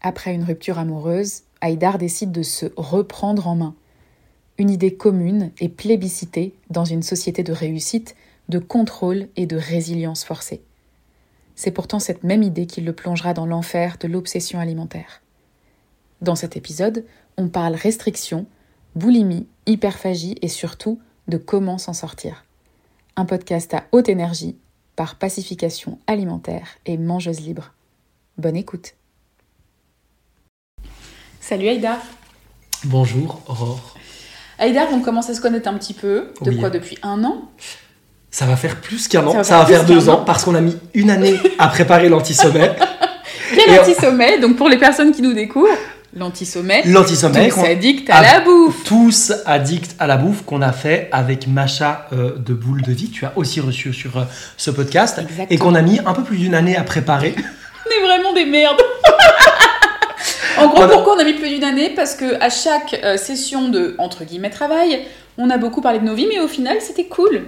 Après une rupture amoureuse, Haïdar décide de se reprendre en main. Une idée commune et plébiscitée dans une société de réussite, de contrôle et de résilience forcée. C'est pourtant cette même idée qui le plongera dans l'enfer de l'obsession alimentaire. Dans cet épisode, on parle restriction, boulimie, hyperphagie et surtout de comment s'en sortir. Un podcast à haute énergie par pacification alimentaire et mangeuse libre. Bonne écoute. Salut Aïda. Bonjour Aurore. Aïda, on commence à se connaître un petit peu. De Oui. quoi Depuis un an? Ça va faire plus qu'un an, Ça va ça faire va faire plus deux ans an. parce qu'on a mis une année à préparer l'anti-sommet. Quel Et- anti-sommet? Donc pour les personnes qui nous découvrent, l'anti-sommet, L'anti-sommet tous addicts à la bouffe. tous addicts à la bouffe qu'on a fait avec Macha euh, de Boule de Vie, tu as aussi reçu sur euh, ce podcast, Exactement. et qu'on a mis un peu plus d'une année à préparer. On est vraiment des merdes. En gros, pourquoi on a mis plus d'une année Parce que à chaque euh, session de entre guillemets travail, on a beaucoup parlé de nos vies, mais au final, c'était cool.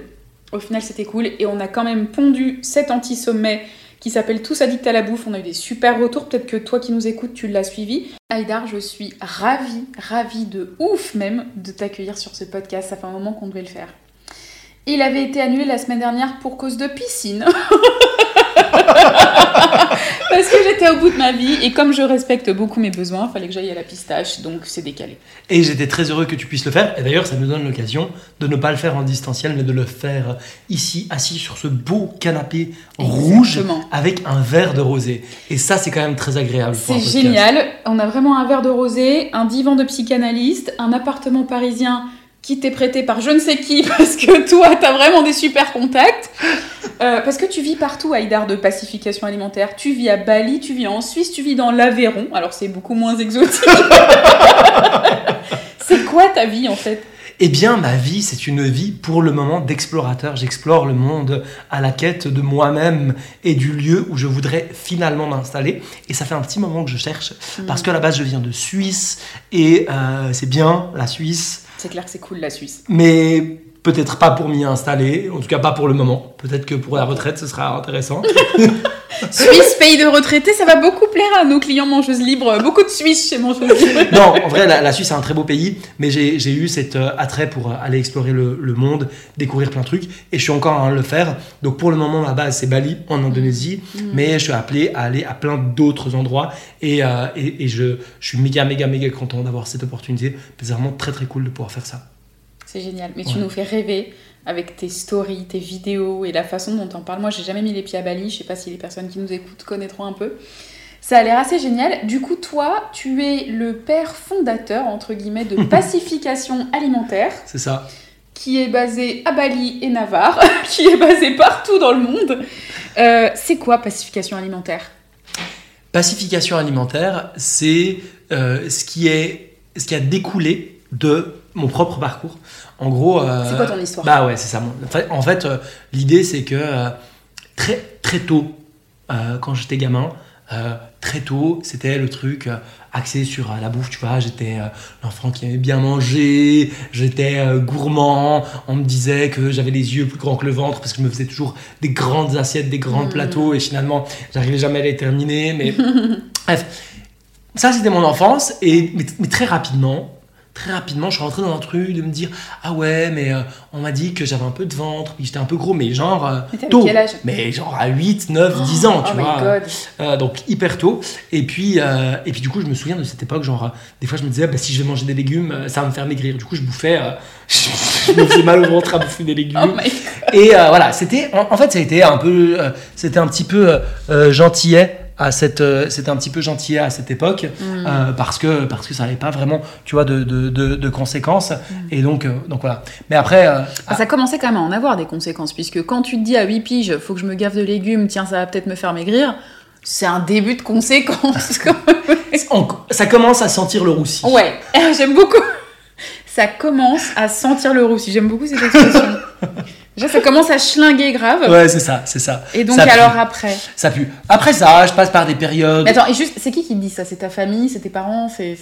Au final, c'était cool, et on a quand même pondu cet anti-sommet qui s'appelle Tous addicts à la bouffe. On a eu des super retours. Peut-être que toi qui nous écoutes, tu l'as suivi. Aïdar, je suis ravie, ravie de ouf même de t'accueillir sur ce podcast. Ça fait un moment qu'on devait le faire. Il avait été annulé la semaine dernière pour cause de piscine. Parce que j'étais au bout de ma vie et comme je respecte beaucoup mes besoins, fallait que j'aille à la pistache, donc c'est décalé. Et j'étais très heureux que tu puisses le faire. Et d'ailleurs, ça nous donne l'occasion de ne pas le faire en distanciel, mais de le faire ici, assis sur ce beau canapé rouge Exactement. avec un verre de rosé. Et ça, c'est quand même très agréable. C'est génial. On a vraiment un verre de rosé, un divan de psychanalyste, un appartement parisien qui t'est prêté par je ne sais qui parce que toi, t'as vraiment des super contacts. Euh, parce que tu vis partout, Haïdar, de pacification alimentaire. Tu vis à Bali, tu vis en Suisse, tu vis dans l'Aveyron. Alors c'est beaucoup moins exotique. c'est quoi ta vie en fait? Eh bien, ma vie, c'est une vie pour le moment d'explorateur. J'explore le monde à la quête de moi-même et du lieu où je voudrais finalement m'installer. Et ça fait un petit moment que je cherche, parce qu'à la base, je viens de Suisse, et euh, c'est bien, la Suisse, C'est clair que c'est cool la Suisse. mais peut-être pas pour m'y installer, en tout cas pas pour le moment. Peut-être que pour la retraite, ce sera intéressant. Suisse, pays de retraités, ça va beaucoup plaire à nos clients mangeuses libres. Beaucoup de Suisses chez mangeuses libres. non, en vrai, la, la Suisse est un très beau pays, mais j'ai eu cet euh, attrait pour aller explorer le, le monde, découvrir plein de trucs, et je suis encore en train de le faire. Donc pour le moment, ma base, c'est Bali, en Indonésie, mais je suis appelé à aller à plein d'autres endroits, et, euh, et, et je, je suis méga, méga, méga content d'avoir cette opportunité. C'est vraiment très, très cool de pouvoir faire ça. C'est génial. Mais tu Ouais. nous fais rêver avec tes stories, tes vidéos et la façon dont on parle. Moi, j'ai jamais mis les pieds à Bali. Je sais pas si les personnes qui nous écoutent connaîtront un peu. Ça a l'air assez génial. Du coup, toi, tu es le père fondateur, entre guillemets, de Pacification Alimentaire, C'est ça. qui est basé à Bali et Navarre, qui est basé partout dans le monde. Euh, c'est quoi Pacification Alimentaire? Pacification alimentaire, c'est euh, ce, qui est, ce qui a découlé de mon propre parcours. En gros. euh, C'est quoi ton histoire Bah ouais, c'est ça. En fait, euh, l'idée, c'est que euh, très, très tôt, quand j'étais gamin, très tôt, c'était le truc axé sur la bouffe, tu vois. J'étais l'enfant qui aimait bien manger, j'étais gourmand. On me disait que j'avais les yeux plus grands que le ventre parce que je me faisais toujours des grandes assiettes, des grands Mm. plateaux et finalement, j'arrivais jamais à les terminer. Mais bref, ça, c'était mon enfance. Et, mais, mais très rapidement, très rapidement, je suis rentré dans un truc de me dire Ah ouais, mais euh, on m'a dit que j'avais un peu de ventre, puis j'étais un peu gros, mais genre euh, Mais tôt. quel âge? Mais genre à 8, 9, 10 ans, tu oh vois. Euh, donc hyper tôt. Et puis, euh, et puis du coup, je me souviens de cette époque, genre, des fois je me disais, bah, si je vais manger des légumes, ça va me faire maigrir. Du coup, je bouffais, je me faisais mal au ventre à bouffer des légumes. Oh. Et voilà, c'était, en, en fait, ça a été un peu, c'était un petit peu gentillet à cette, euh, c'était un petit peu gentillet à cette époque Mm. euh, parce que parce que ça n'avait pas vraiment, tu vois, de, de, de, de conséquences. Et donc, euh, donc voilà. Mais après, euh, Ah, ça commençait quand même à en avoir des conséquences, puisque quand tu te dis à 8 piges, faut que je me gaffe de légumes, tiens, ça va peut-être me faire maigrir, c'est un début de on- ça commence à sentir le roussi. ouais, j'aime beaucoup. Ça commence à sentir le roussi, j'aime beaucoup cette expression. Déjà, ça commence à schlinguer grave. Ouais, c'est ça, c'est ça. Et donc, Ça alors après? Ça pue. Après ça, je passe par des périodes. Mais Attends, et juste, c'est qui qui te dit ça? C'est ta famille C'est tes parents C'est.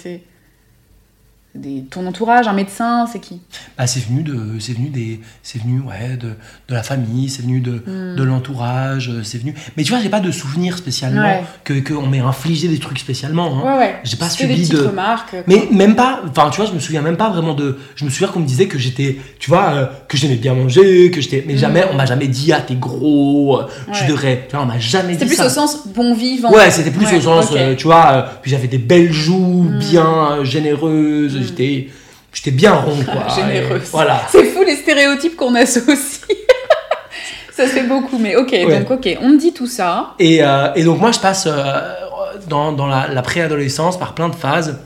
Des, ton entourage, un médecin, c'est qui? Bah, c'est venu de c'est venu des c'est venu ouais de, de la famille c'est venu de, Hmm. de l'entourage euh, c'est venu mais tu vois j'ai pas de souvenir spécialement Ouais. que qu'on m'ait infligé des trucs spécialement hein. Ouais, ouais. j'ai pas C'était des subi petites de- remarques. quoi. mais même pas enfin tu vois je me souviens même pas vraiment de je me souviens qu'on me disait que j'étais tu vois euh, que j'aimais bien manger que j'étais mais jamais on m'a jamais dit ah t'es gros euh, tu Hmm. Devrais tu vois on m'a jamais C'était dit plus ça au sens bon vivant. Ouais, c'était plus au sens, euh, tu vois, euh, puis j'avais des belles joues, Mm. bien euh, généreuses, Mm. j'étais, j'étais bien rond, quoi. Généreuse. Voilà. C'est fou les stéréotypes qu'on associe. ça se fait beaucoup, mais ok, Ouais. donc ok, on me dit tout ça. Et, euh, et donc moi, je passe euh, dans, dans la, la préadolescence par plein de phases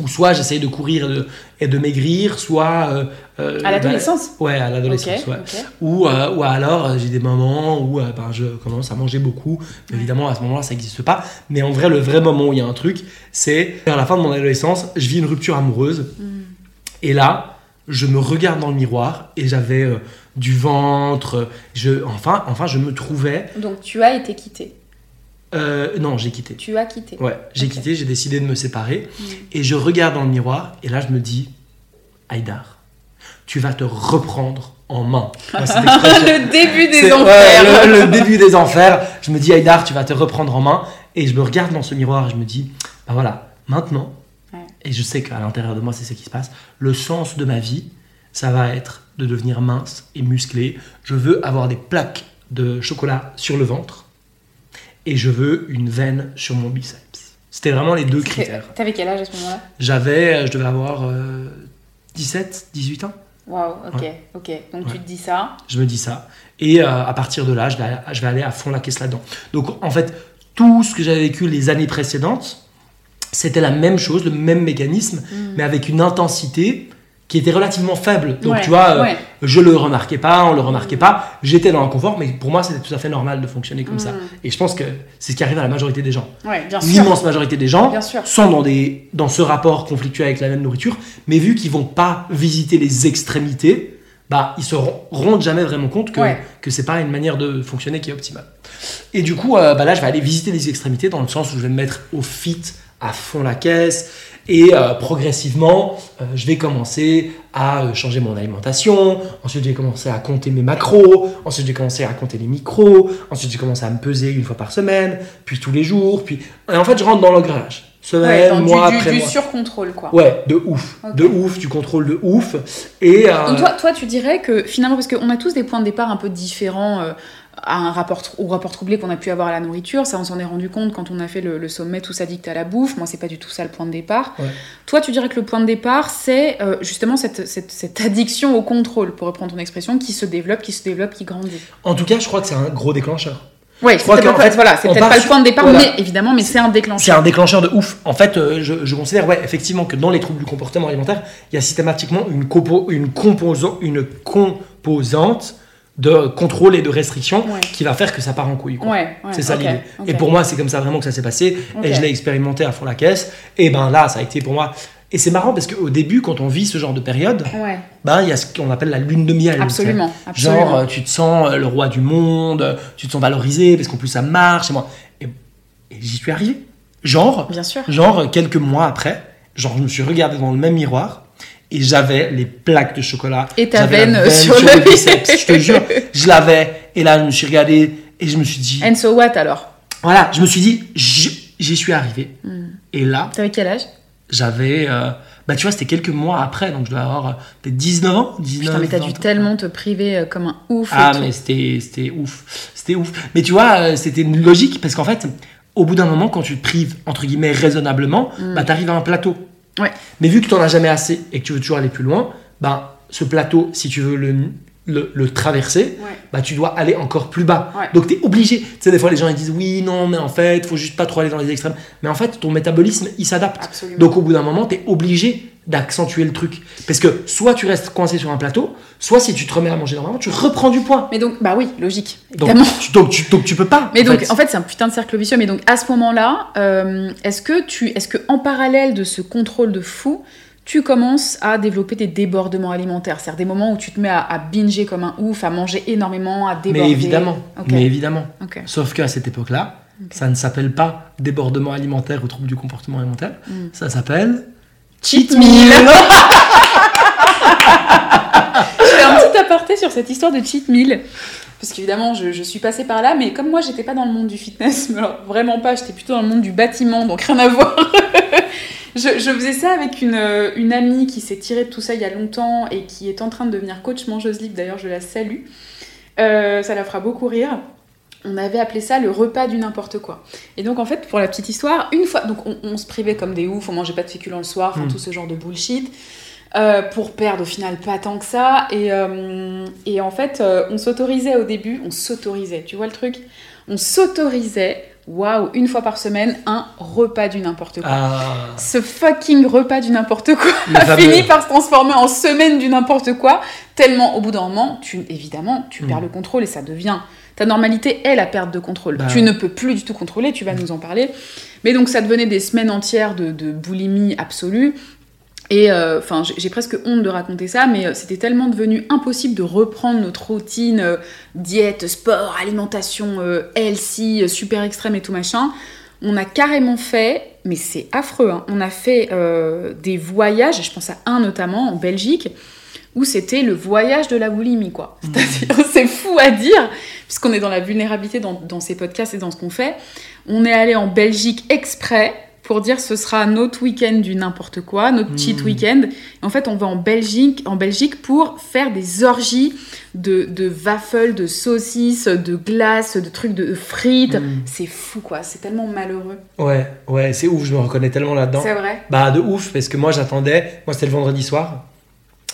où soit j'essaye de courir et de, et de maigrir, soit... euh, euh, À l'adolescence bah, Ouais, à l'adolescence, ouais. Ou, euh, ou alors j'ai des moments où ben, je commence à manger beaucoup. Évidemment, à ce moment-là, ça n'existe pas. Mais en vrai, le vrai moment où il y a un truc, c'est vers la fin de mon adolescence, je vis une rupture amoureuse. Mm. Et là, je me regarde dans le miroir et j'avais du ventre. Je, enfin, enfin, je me trouvais. Donc tu as été quitté. Euh, non, j'ai quitté. Tu as quitté. Ouais, j'ai quitté, j'ai décidé de me séparer. Mm. Et je regarde dans le miroir et là, je me dis, Haïdar, tu vas te reprendre en main. Moi, le début des enfers. ouais, le, le début des enfers. Je me dis, Haïdar, tu vas te reprendre en main. Et je me regarde dans ce miroir et je me dis, bah voilà, maintenant, Ouais. et je sais qu'à l'intérieur de moi, c'est ce qui se passe, le sens de ma vie, ça va être de devenir mince et musclé. Je veux avoir des plaques de chocolat sur le ventre et je veux une veine sur mon biceps. C'était vraiment les deux critères. T'avais quel âge à ce moment-là? J'avais, euh, je devais avoir euh, 17, 18 ans. Waouh, ok, Ouais. ok. Donc Ouais. tu te dis ça? Je me dis ça. Et euh, à partir de là, je vais, aller- je vais aller à fond la caisse là-dedans. Donc en fait, tout ce que j'avais vécu les années précédentes, c'était la même chose, le même mécanisme, Mm. mais avec une intensité qui était relativement faible. Donc Ouais, tu vois, euh, ouais. je le remarquais pas, on le remarquait pas. J'étais dans un confort, mais pour moi, c'était tout à fait normal de fonctionner comme ça. Mm. Et je pense que c'est ce qui arrive à la majorité des gens. Ouais. L'immense majorité des gens Bien sûr. sont dans, des, dans ce rapport conflictuel avec la même nourriture, mais vu qu'ils vont pas visiter les extrémités, bah, ils se ren- rendent jamais vraiment compte que, Ouais. que c'est pas une manière de fonctionner qui est optimale. Et du coup, euh, bah là, je vais aller visiter les extrémités dans le sens où je vais me mettre au fit à fond la caisse. Et euh, progressivement, euh, je vais commencer à euh, changer mon alimentation. Ensuite, je vais commencer à compter mes macros. Ensuite, je vais commencer à compter les micros. Ensuite, je vais commencer à me peser une fois par semaine, puis tous les jours. Puis... Et en fait, je rentre dans l'engrenage. Ouais, Semaine, du- mois du, après du mois. surcontrôle, quoi. Ouais, de ouf. De ouf, du contrôle de ouf. Et euh, Donc toi, toi, tu dirais que finalement, parce qu'on a tous des points de départ un peu différents à un rapport, au rapport troublé qu'on a pu avoir à la nourriture, ça on s'en est rendu compte quand on a fait le, le sommet Tous addicts à la bouffe, moi c'est pas du tout ça le point de départ. Ouais. Toi tu dirais que le point de départ c'est euh, justement cette, cette, cette addiction au contrôle, pour reprendre ton expression, qui se développe, qui se développe, qui grandit. en tout cas, je crois que c'est un gros déclencheur. Crois c'est peut-être pas- fait, voilà, c'est part pas le point de départ, voilà. mais évidemment, mais c'est un C'est déclencheur. un déclencheur de ouf. En fait, euh, je, je considère, ouais, effectivement, que dans les troubles du comportement alimentaire, il y a systématiquement une, compo- une composante de contrôle et de restriction Ouais. qui va faire que ça part en couille. Ouais, ouais, C'est ça l'idée. Et pour moi, c'est comme ça vraiment que ça s'est passé. Et je l'ai expérimenté à fond la caisse. Et ben là, ça a été pour moi. Et c'est marrant parce qu'au début, quand on vit ce genre de période, ben, il y a ce qu'on appelle la lune de miel. absolument. Genre, euh, tu te sens euh, le roi du monde, euh, tu te sens valorisé parce qu'en plus ça marche. Et, moi, et, et j'y suis arrivé. Genre, Bien sûr. genre, quelques mois après, genre, je me suis regardé dans le même miroir et j'avais les plaques de chocolat. Et ta la veine sur le biceps. Je te jure, je l'avais. Et là, je me suis regardé et je me suis dit, And so what alors? Voilà, je me suis dit, j'y suis arrivé. Hmm. Et là, T'avais quel âge? j'avais. euh, bah, tu vois, c'était quelques mois après, donc je dois avoir euh, peut-être 19 ans. 19, Putain, mais t'as 20 dû tellement te priver euh, comme un ouf. Ah, mais c'était ouf. C'était ouf. Mais tu vois, euh, c'était logique parce qu'en fait, au bout d'un moment, quand tu te prives, entre guillemets, raisonnablement, Mm. bah, t'arrives à un plateau. Ouais. Mais vu que t'en as jamais assez et que tu veux toujours aller plus loin, bah, ce plateau, si tu veux le, le, le traverser, Ouais. bah, tu dois aller encore plus bas. Ouais. Donc tu es obligé. Tu sais, des fois, les gens ils disent oui, non, mais en fait, faut juste pas trop aller dans les extrêmes. Mais en fait, ton métabolisme, il s'adapte. Donc au bout d'un moment, tu es obligé d'accentuer le truc. Parce que soit tu restes coincé sur un plateau, soit si tu te remets à manger normalement, tu reprends du poids. Mais donc, bah oui, logique, Donc, tu, donc, tu, donc tu peux pas. Mais en donc, fait. en fait, c'est un putain de cercle vicieux. Mais donc, à ce moment-là, euh, est-ce que tu, est-ce que en parallèle de ce contrôle de fou, tu commences à développer des débordements alimentaires, c'est-à-dire des moments où tu te mets à, à binger comme un ouf, à manger énormément, à déborder. mais évidemment, mais évidemment. Ok. Sauf qu'à cette époque-là, ça ne s'appelle pas débordement alimentaire ou trouble du comportement alimentaire. Mm. Ça s'appelle cheat meal. je fais un petit aparté sur cette histoire de cheat meal. Parce qu'évidemment, je, je, suis passée par là, mais comme moi, j'étais pas dans le monde du fitness, alors, vraiment pas, j'étais plutôt dans le monde du bâtiment, donc rien à voir. je, je, faisais ça avec une, une amie qui s'est tirée de tout ça il y a longtemps et qui est en train de devenir coach mangeuse libre, d'ailleurs, je la salue. Euh, ça la fera beaucoup rire. On avait appelé ça le repas du n'importe quoi. Et donc, en fait, pour la petite histoire, une fois, donc on, on se privait comme des oufs, on mangeait pas de féculents le soir, enfin, Mm. tout ce genre de bullshit. Euh, pour perdre au final pas tant que ça. Et, euh, et en fait, euh, on s'autorisait au début, on s'autorisait, tu vois le truc? On s'autorisait, waouh, une fois par semaine, un repas du n'importe quoi. Ah, Ce fucking repas du n'importe quoi a fini par se transformer en semaine du n'importe quoi, tellement au bout d'un moment, tu, évidemment, tu Mm. perds le contrôle et ça devient. Ta normalité est la perte de contrôle. Bah tu ne peux plus du tout contrôler, tu vas nous en parler. Mais donc ça devenait des semaines entières de, de boulimie absolue. Et euh, enfin, j'ai- j'ai presque honte de raconter ça, mais euh, c'était tellement devenu impossible de reprendre notre routine euh, diète, sport, alimentation euh, healthy, super extrême et tout machin. On a carrément fait, mais c'est affreux, hein, on a fait des voyages, je pense à un notamment en Belgique, où c'était le voyage de la boulimie, quoi. C'est-à-dire, c'est fou à dire, puisqu'on est dans la vulnérabilité dans, dans ces podcasts et dans ce qu'on fait. On est allé en Belgique exprès pour dire ce sera notre week-end du n'importe quoi, notre cheat Mm. week-end. Et en fait, on va en Belgique, en Belgique pour faire des orgies de, de waffles, de saucisses, de glaces, de trucs de frites. Mm. C'est fou, quoi. C'est tellement malheureux. Ouais, ouais, c'est ouf, je me reconnais tellement là-dedans. C'est vrai Bah de ouf, parce que moi j'attendais, moi c'était le vendredi soir,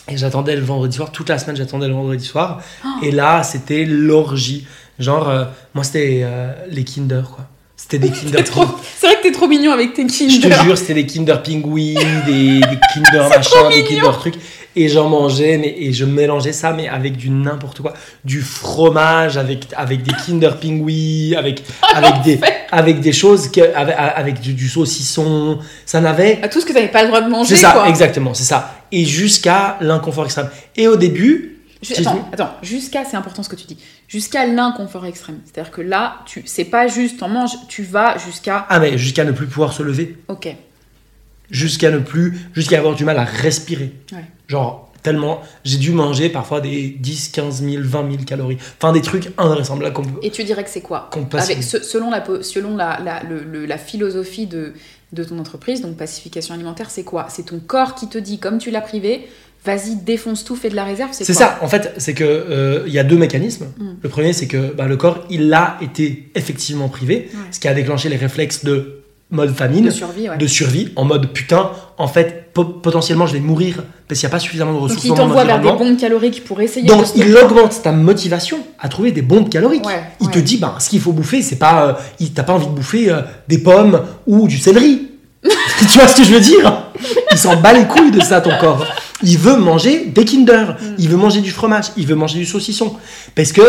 et j'attendais le vendredi soir, toute la semaine j'attendais le vendredi soir, Oh. et là c'était l'orgie. Genre, euh, moi c'était euh, les Kinder quoi. C'était des Kinder C'est trop- C'est vrai que t'es trop mignon avec tes Kinder. Je te jure, c'était des Kinder Pingouin, des, des Kinder machin, des Kinder trucs. Et j'en mangeais, mais, et je mélangeais ça, mais avec du n'importe quoi. Du fromage, avec, avec des Kinder Pingouin, avec, avec, des, avec des choses, que, avec, avec du, du saucisson. Ça n'avait. À tout ce que t'avais pas le droit de manger, C'est ça, quoi. exactement, c'est ça. Et jusqu'à l'inconfort extrême. Et au début, Attends, attends, jusqu'à, c'est important ce que tu dis, jusqu'à l'inconfort extrême. C'est-à-dire que là, tu, c'est pas juste en manges, tu vas jusqu'à. ah mais jusqu'à ne plus pouvoir se lever, Ok. jusqu'à ne plus, jusqu'à avoir du mal à respirer. Ouais. Genre, tellement, j'ai dû manger parfois des 10, 15 000, 20 000 calories. Enfin, des trucs invraisemblables qu'on peut. Et tu dirais que c'est quoi Avec, selon la, selon la, la, le- le- la philosophie de, de ton entreprise, donc pacification alimentaire, c'est quoi? C'est ton corps qui te dit, comme tu l'as privé, vas-y, défonce tout, fais de la réserve, c'est ça, en fait, c'est que euh, y a deux mécanismes. Mm. Le premier, c'est que bah, le corps, il a été effectivement privé, Ouais. ce qui a déclenché les réflexes de mode famine, De survie, ouais. de survie, en mode putain, en fait, po- potentiellement, je vais mourir parce qu'il n'y a pas suffisamment de Donc ressources il dans mon t'envoie vers des bombes caloriques pour essayer Donc, de il augmente ta motivation à trouver des bombes caloriques. Ouais, il ouais. te dit, ben, ce qu'il faut bouffer, c'est pas, euh, il- t'as pas envie de bouffer euh, des pommes ou du céleri. tu vois ce que je veux dire? Il s'en bat les couilles de ça, ton corps. Il veut manger des Kinder, Mm. il veut manger du fromage, il veut manger du saucisson. Parce que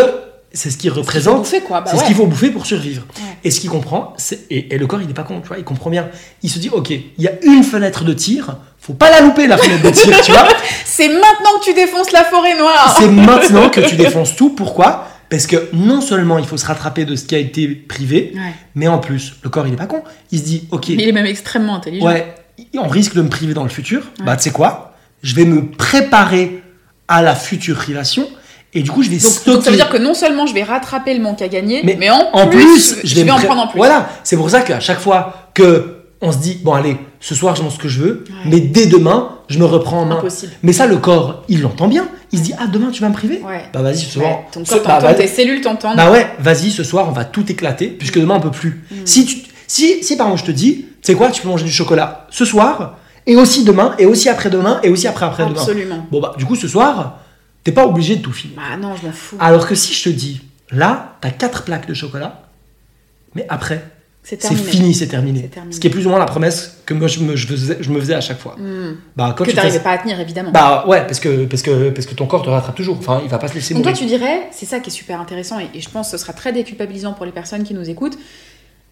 c'est ce qu'il représente. Bah c'est ouais. ce qu'il faut bouffer pour survivre. Ouais. Et ce qu'il comprend, et, et le corps, il n'est pas con, tu vois, il comprend bien. Il se dit, ok, il y a une fenêtre de tir, faut pas la louper, la fenêtre de tir, tu vois. C'est maintenant que tu défonces la forêt noire C'est maintenant que tu défonces tout. Pourquoi? Parce que non seulement il faut se rattraper de ce qui a été privé, Ouais. mais en plus, le corps, il est pas con. Il se dit, ok, Mais il est même extrêmement intelligent. ouais, on risque de me priver dans le futur. Bah, tu sais quoi? Je vais me préparer à la future privation. Et du coup, je vais Donc, stocker. donc ça veut dire que non seulement je vais rattraper le manque à gagner, mais, Mais en, en plus, plus, je, je vais, vais en prendre en plus. Voilà, c'est pour ça qu'à chaque fois que on se dit, bon allez, ce soir je mange ce que je veux, Ouais. mais dès demain, je me reprends en main. Impossible. Mais ça, le corps, il l'entend bien. Il se dit, ah, demain tu vas me priver Ouais. Bah vas-y, ce soir. Ouais, ton corps bah, t'entend, vas- tes cellules t'entendent. bah ouais, vas-y, ce soir on va tout éclater, puisque demain on peut plus. Mm. Si, tu, si, si par exemple je te dis, c'est quoi, tu peux manger du chocolat ce soir, et aussi demain, et aussi après-demain, et aussi après-après-demain. Absolument. Bon bah, du coup, ce soir, t'es pas obligé de tout finir. Bah non, je m'en fous. Alors que si je te dis, là, t'as quatre plaques de chocolat, mais après, c'est fini, c'est terminé. C'est terminé. Ce qui est plus ou moins la promesse que moi je me, je faisais, je me faisais à chaque fois. Hmm. Bah, quand Que tu pas à tenir, évidemment. Bah ouais, parce que, parce, que, parce que ton corps te rattrape toujours. Enfin, il va pas se laisser Donc toi, tu dirais, c'est ça qui est super intéressant, et, et je pense que ce sera très déculpabilisant pour les personnes qui nous écoutent.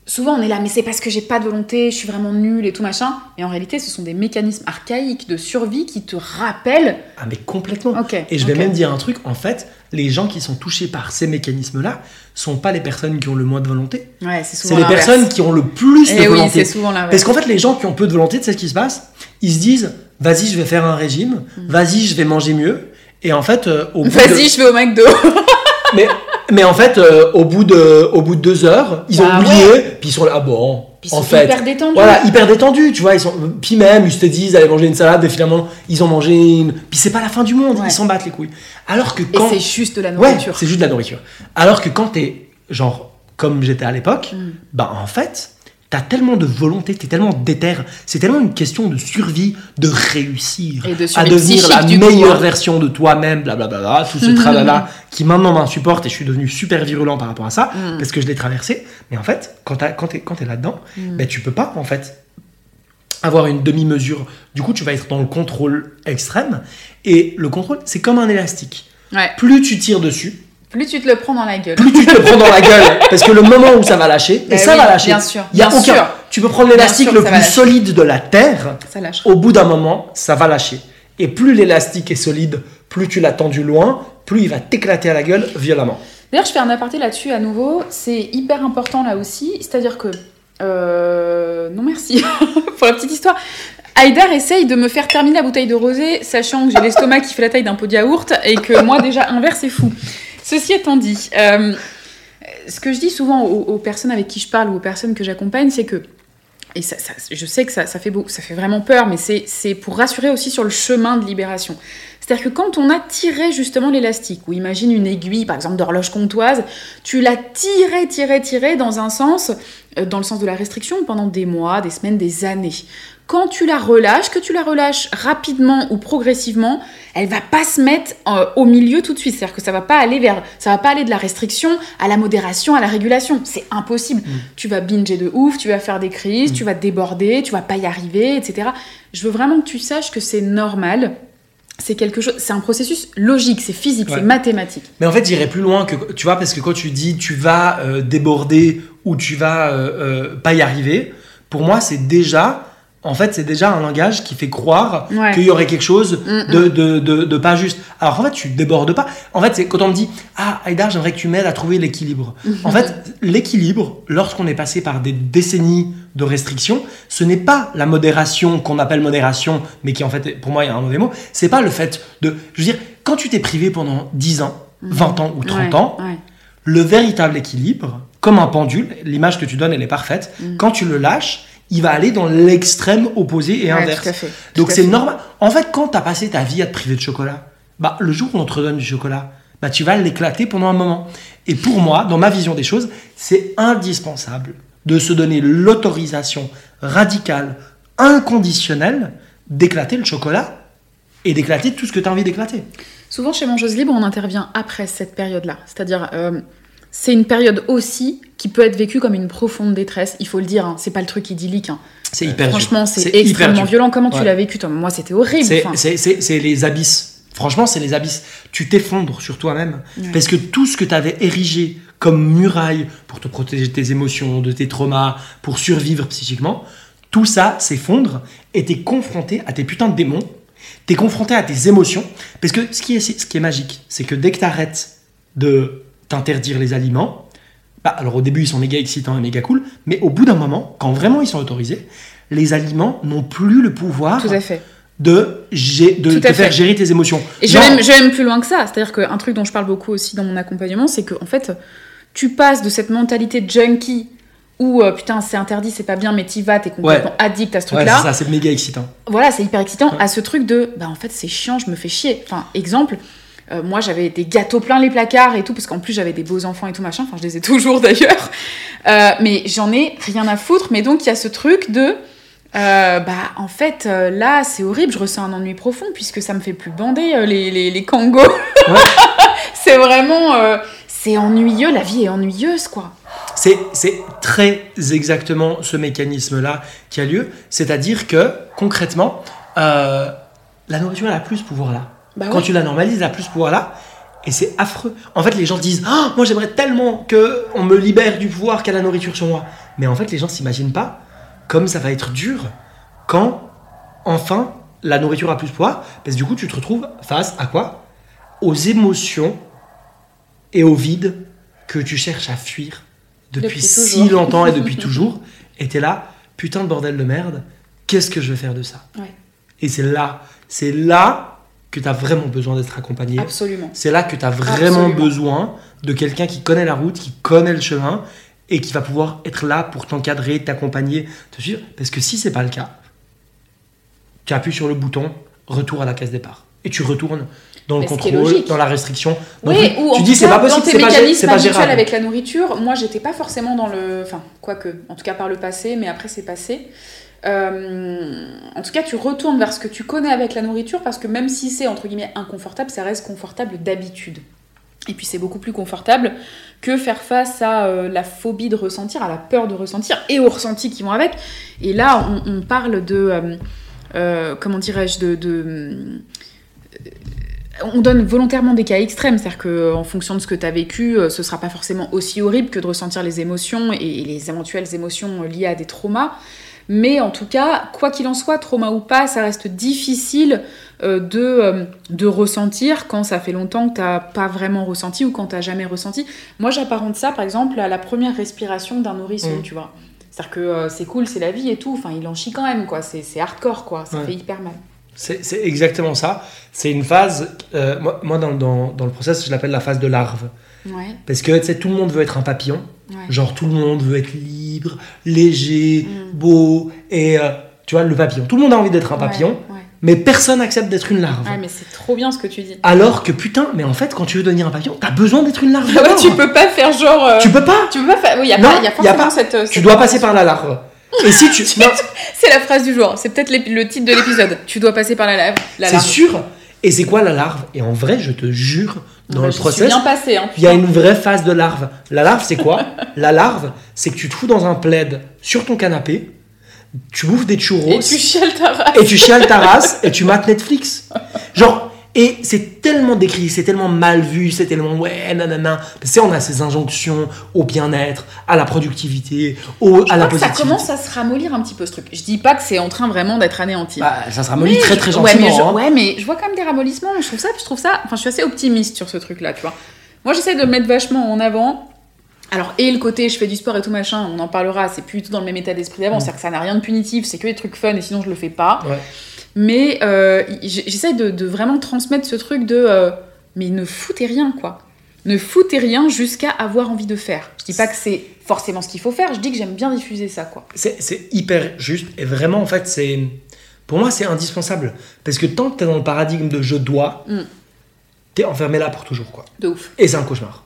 Souvent on est là, mais c'est parce que j'ai pas de volonté, je suis vraiment nulle et tout machin. Mais en réalité, ce sont des mécanismes archaïques de survie qui te rappellent. Ah, mais complètement. Et je vais même dire un truc, en fait, les gens qui sont touchés par ces mécanismes-là sont pas les personnes qui ont le moins de volonté. Ouais, c'est C'est souvent les l'inverse. personnes qui ont le plus de Eh oui, volonté. c'est souvent. Parce qu'en fait, les gens qui ont peu de volonté, tu sais ce qui se passe? Ils se disent, vas-y, je vais faire un régime, vas-y, je vais manger mieux. Et en fait, euh, au bout de... Mm. Vas-y, je vais au McDo. mais, mais en fait, euh, au, bout de, au bout de deux heures, ils ont Bah oublié, puis ils sont là, ah bon, Puis ils en sont fait... hyper détendus. Voilà, hyper détendus, tu vois. Ils sont... Puis même, ils se disent, allez manger une salade, et finalement, ils ont mangé une... Puis c'est pas la fin du monde, Ouais. ils s'en battent les couilles. Alors que Et quand... c'est juste de la Ouais, nourriture. c'est juste de la nourriture. Alors que quand t'es, genre, comme j'étais à l'époque, Mm. bah en fait, t'as tellement de volonté, t'es tellement déter, c'est tellement une question de survie, de réussir, de à devenir la coup, meilleure hein. version de toi-même, blablabla, tout ce tralala qui maintenant m'insupporte et je suis devenu super virulent par rapport à ça, Mm. parce que je l'ai traversé. Mais en fait, quand t'es quand t'es là-dedans, Mm. ben, tu peux pas, en fait, avoir une demi-mesure. Du coup, tu vas être dans le contrôle extrême. Et le contrôle, c'est comme un élastique. Ouais. Plus tu tires dessus, Plus tu te le prends dans la gueule. plus tu te le prends dans la gueule. Parce que le moment où ça va lâcher, et Bah ça oui, va lâcher. bien sûr, Il y a bien aucun. sûr. Tu peux prendre l'élastique le plus solide de la terre. Ça lâche. Au bout d'un moment, ça va lâcher. Et plus l'élastique est solide, plus tu l'as tendu loin, plus il va t'éclater à la gueule violemment. D'ailleurs, je fais un aparté là-dessus à nouveau. C'est hyper important là aussi. C'est-à-dire que. euh, Non, merci pour la petite histoire. Haïdar essaye de me faire terminer la bouteille de rosé, sachant que j'ai l'estomac qui fait la taille d'un pot de yaourt et que moi, déjà, un verre, c'est fou. Ceci étant dit, euh, ce que je dis souvent aux, personnes avec qui je parle ou aux personnes que j'accompagne, c'est que. Et je sais que ça, fait ça fait vraiment peur, mais c'est c'est pour rassurer aussi sur le chemin de libération. C'est-à-dire que quand on a tiré justement l'élastique, ou imagine une aiguille, par exemple d'horloge comptoise, tu l'as tiré, tiré, tiré dans un sens, euh, dans le sens de la restriction, pendant des mois, des semaines, des années. Quand tu la relâches, que tu la relâches rapidement ou progressivement, elle va pas se mettre euh, au milieu tout de suite. C'est-à-dire que ça va pas aller vers, ça va pas aller de la restriction à la modération, à la régulation. C'est impossible. Tu vas binger de ouf, tu vas faire des crises, tu vas déborder, tu vas pas y arriver, etc. Je veux vraiment que tu saches que c'est normal. C'est quelque chose, c'est un processus logique, c'est physique, Ouais. c'est mathématique. Mais en fait, j'irais plus loin que, tu vois, parce que quand tu dis tu vas euh, déborder ou tu vas euh, pas y arriver, pour moi, c'est déjà, en fait, c'est déjà un langage qui fait croire Ouais. qu'il y aurait quelque chose Mm, de, de, de, de pas juste. Alors en fait, tu débordes pas. En fait, c'est quand on me dit Ah, Aïdar, j'aimerais que tu m'aides à trouver l'équilibre. en fait, l'équilibre, lorsqu'on est passé par des décennies de restrictions, ce n'est pas la modération qu'on appelle modération, mais qui en fait, pour moi, il y a un mauvais mot. C'est pas le fait de. Je veux dire, quand tu t'es privé pendant 10 ans, 20 ans ou 30 Ouais, ans, ouais. le véritable équilibre, comme un pendule, l'image que tu donnes, elle est parfaite. Quand tu le lâches, il va aller dans l'extrême opposé et. Ouais, inverse. tout à fait, tout Donc c'est normal. En fait, quand tu as passé ta vie à te priver de chocolat, bah, le jour où on te redonne du chocolat, bah, tu vas l'éclater pendant un moment. Et pour moi, dans ma vision des choses, c'est indispensable de se donner l'autorisation radicale, inconditionnelle, d'éclater le chocolat et d'éclater tout ce que tu as envie d'éclater. Souvent chez Mangeuse Libre, on intervient après cette période-là. C'est-à-dire, euh, c'est une période aussi qui peut être vécue comme une profonde détresse. Il faut le dire, hein, c'est pas le truc idyllique. hein. C'est hyper dur. Franchement, c'est hyper extrêmement violent. Comment tu l'as vécu toi? Moi, c'était horrible. C'est- enfin. Les abysses. Franchement, c'est les abysses. Tu t'effondres sur toi-même. Ouais. Parce que tout ce que tu avais érigé comme muraille pour te protéger de tes émotions, de tes traumas, pour survivre psychiquement, tout ça s'effondre et t'es confronté à tes putains de démons. T'es confronté à tes émotions. Parce que ce qui est, ce qui est magique, c'est que dès que t'arrêtes de t'interdire les aliments, bah, alors au début ils sont méga excitants et méga cool, mais au bout d'un moment, quand vraiment ils sont autorisés, les aliments n'ont plus le pouvoir Tout à fait. de, te faire gérer tes émotions. Et je même, plus loin que ça. C'est-à-dire qu'un truc dont je parle beaucoup aussi dans mon accompagnement, c'est que en fait, tu passes de cette mentalité junkie où euh, putain c'est interdit, c'est pas bien, mais t'y vas, t'es complètement addict à ce Ouais, truc-là. c'est ça, c'est méga excitant. voilà, c'est hyper excitant, Ouais. à ce truc de, bah en fait c'est chiant, je me fais chier. Enfin, exemple, euh, moi j'avais des gâteaux plein les placards et tout, parce qu'en plus j'avais des beaux enfants et tout machin, enfin je les ai toujours d'ailleurs, Euh, mais j'en ai rien à foutre, mais donc il y a ce truc de, euh, bah en fait là c'est horrible, je ressens un ennui profond puisque ça me fait plus bander les, les, les kangos. Ouais. c'est vraiment, c'est ennuyeux, la vie est ennuyeuse quoi. C'est, très exactement ce mécanisme-là qui a lieu. C'est-à-dire que, concrètement, la nourriture, elle a plus ce pouvoir-là. Bah Quand tu la normalises, elle a plus ce pouvoir-là. Et c'est affreux. En fait, les gens disent Ah, Moi, j'aimerais tellement que on me libère du pouvoir qu'a la nourriture sur moi. Mais en fait, les gens s'imaginent pas comme ça va être dur quand, enfin, la nourriture a plus de poids. Parce que du coup, tu te retrouves face à quoi? Aux émotions et au vide que tu cherches à fuir depuis, Depuis si longtemps et depuis toujours. Et t'es là, putain de bordel de merde, qu'est-ce que je vais faire de ça? Ouais. Et c'est là, c'est là que tu as vraiment besoin d'être accompagné. Absolument. C'est là que tu as vraiment Absolument. besoin de quelqu'un qui connaît la route, qui connaît le chemin et qui va pouvoir être là pour t'encadrer, t'accompagner, te suivre. Parce que si c'est pas le cas, tu appuies sur le bouton retour à la case départ et tu retournes dans le Mais contrôle, dans la restriction. Donc, Oui, ou en tu dis c'est pas possible, c'est pas, c'est pas gérable. avec la nourriture, moi j'étais pas forcément dans le. Enfin, quoique, en tout cas par le passé, mais après c'est passé. Euh, en tout cas, tu retournes vers ce que tu connais avec la nourriture parce que même si c'est entre guillemets inconfortable, ça reste confortable d'habitude. Et puis c'est beaucoup plus confortable que faire face à euh, la phobie de ressentir, à la peur de ressentir et aux ressentis qui vont avec. Et là, on, parle de. euh, comment dirais-je de, on donne volontairement des cas extrêmes, c'est-à-dire qu'en fonction de ce que tu as vécu, ce sera pas forcément aussi horrible que de ressentir les émotions et, les éventuelles émotions liées à des traumas. Mais en tout cas, quoi qu'il en soit, trauma ou pas, ça reste difficile euh, de, euh, de ressentir quand ça fait longtemps que t'as pas vraiment ressenti ou quand t'as jamais ressenti. Moi, j'apparente ça, par exemple, à la première respiration d'un nourrisson, Mm. tu vois. C'est-à-dire que euh, c'est cool, c'est la vie et tout. Enfin, il en chie quand même, quoi. C'est hardcore, quoi. Ça Ouais. fait hyper mal. C'est c'est exactement ça. C'est une phase, euh, moi, moi, dans, dans, dans le process, je l'appelle la phase de larve. Ouais. Parce que tu sais, tout le monde veut être un papillon. ouais. Genre tout le monde veut être libre, léger, Mm. beau, et euh, tu vois, le papillon. Tout le monde a envie d'être un papillon, Ouais, ouais. mais personne n'accepte d'être une larve. Ouais, mais c'est trop bien ce que tu dis. Alors que putain, mais en fait, quand tu veux devenir un papillon, t'as besoin d'être une larve. Ouais, tu peux pas faire genre. euh, Tu peux pas. Tu peux pas faire. Oui, il y a, Non, pas- y a y a forcément pas. cette. euh, Tu cette- dois passer par la larve. Et si tu. C'est la phrase du jour. C'est peut-être le titre de l'épisode. Tu dois passer par la. La c'est larve. sûr. Et c'est quoi la larve? Et en vrai, je te jure, dans Ouais, le process. Hein, il y a une vraie phase de larve. La larve, c'est quoi? La larve, c'est que tu te fous dans un plaid sur ton canapé, tu bouffes des churros. Et tu chiales ta race. et tu chiales ta race et tu mates Netflix. Genre, et c'est tellement décrit, c'est tellement mal vu, c'est tellement ouais, nanana. Tu sais, on a ces injonctions au bien-être, à la productivité, au, Je à la que ça commence à se ramollir un petit peu ce truc. Je dis pas que c'est en train vraiment d'être anéanti. Bah, ça se ramollit Mais très très ouais, gentiment. mais je, hein. ouais, mais je vois quand même des ramollissements. Je trouve ça, je trouve ça. Enfin, je suis assez optimiste sur ce truc-là, tu vois. Moi, j'essaie de me mettre vachement en avant. Alors, et le côté je fais du sport et tout machin, on en parlera, c'est tout dans le même état d'esprit d'avant. Mm. C'est-à-dire que ça n'a rien de punitif, c'est que des trucs fun et sinon je le fais pas. Ouais. Mais euh, j'essaie de, de vraiment transmettre ce truc de. euh, mais ne foutez rien, quoi. Ne foutez rien jusqu'à avoir envie de faire. Je dis pas que c'est forcément ce qu'il faut faire, je dis que j'aime bien diffuser ça, quoi. C'est c'est hyper juste et vraiment, en fait, c'est. Pour moi, c'est indispensable. Parce que tant que t'es dans le paradigme de je dois, Mm. t'es enfermé là pour toujours, quoi. De ouf. Et c'est un cauchemar.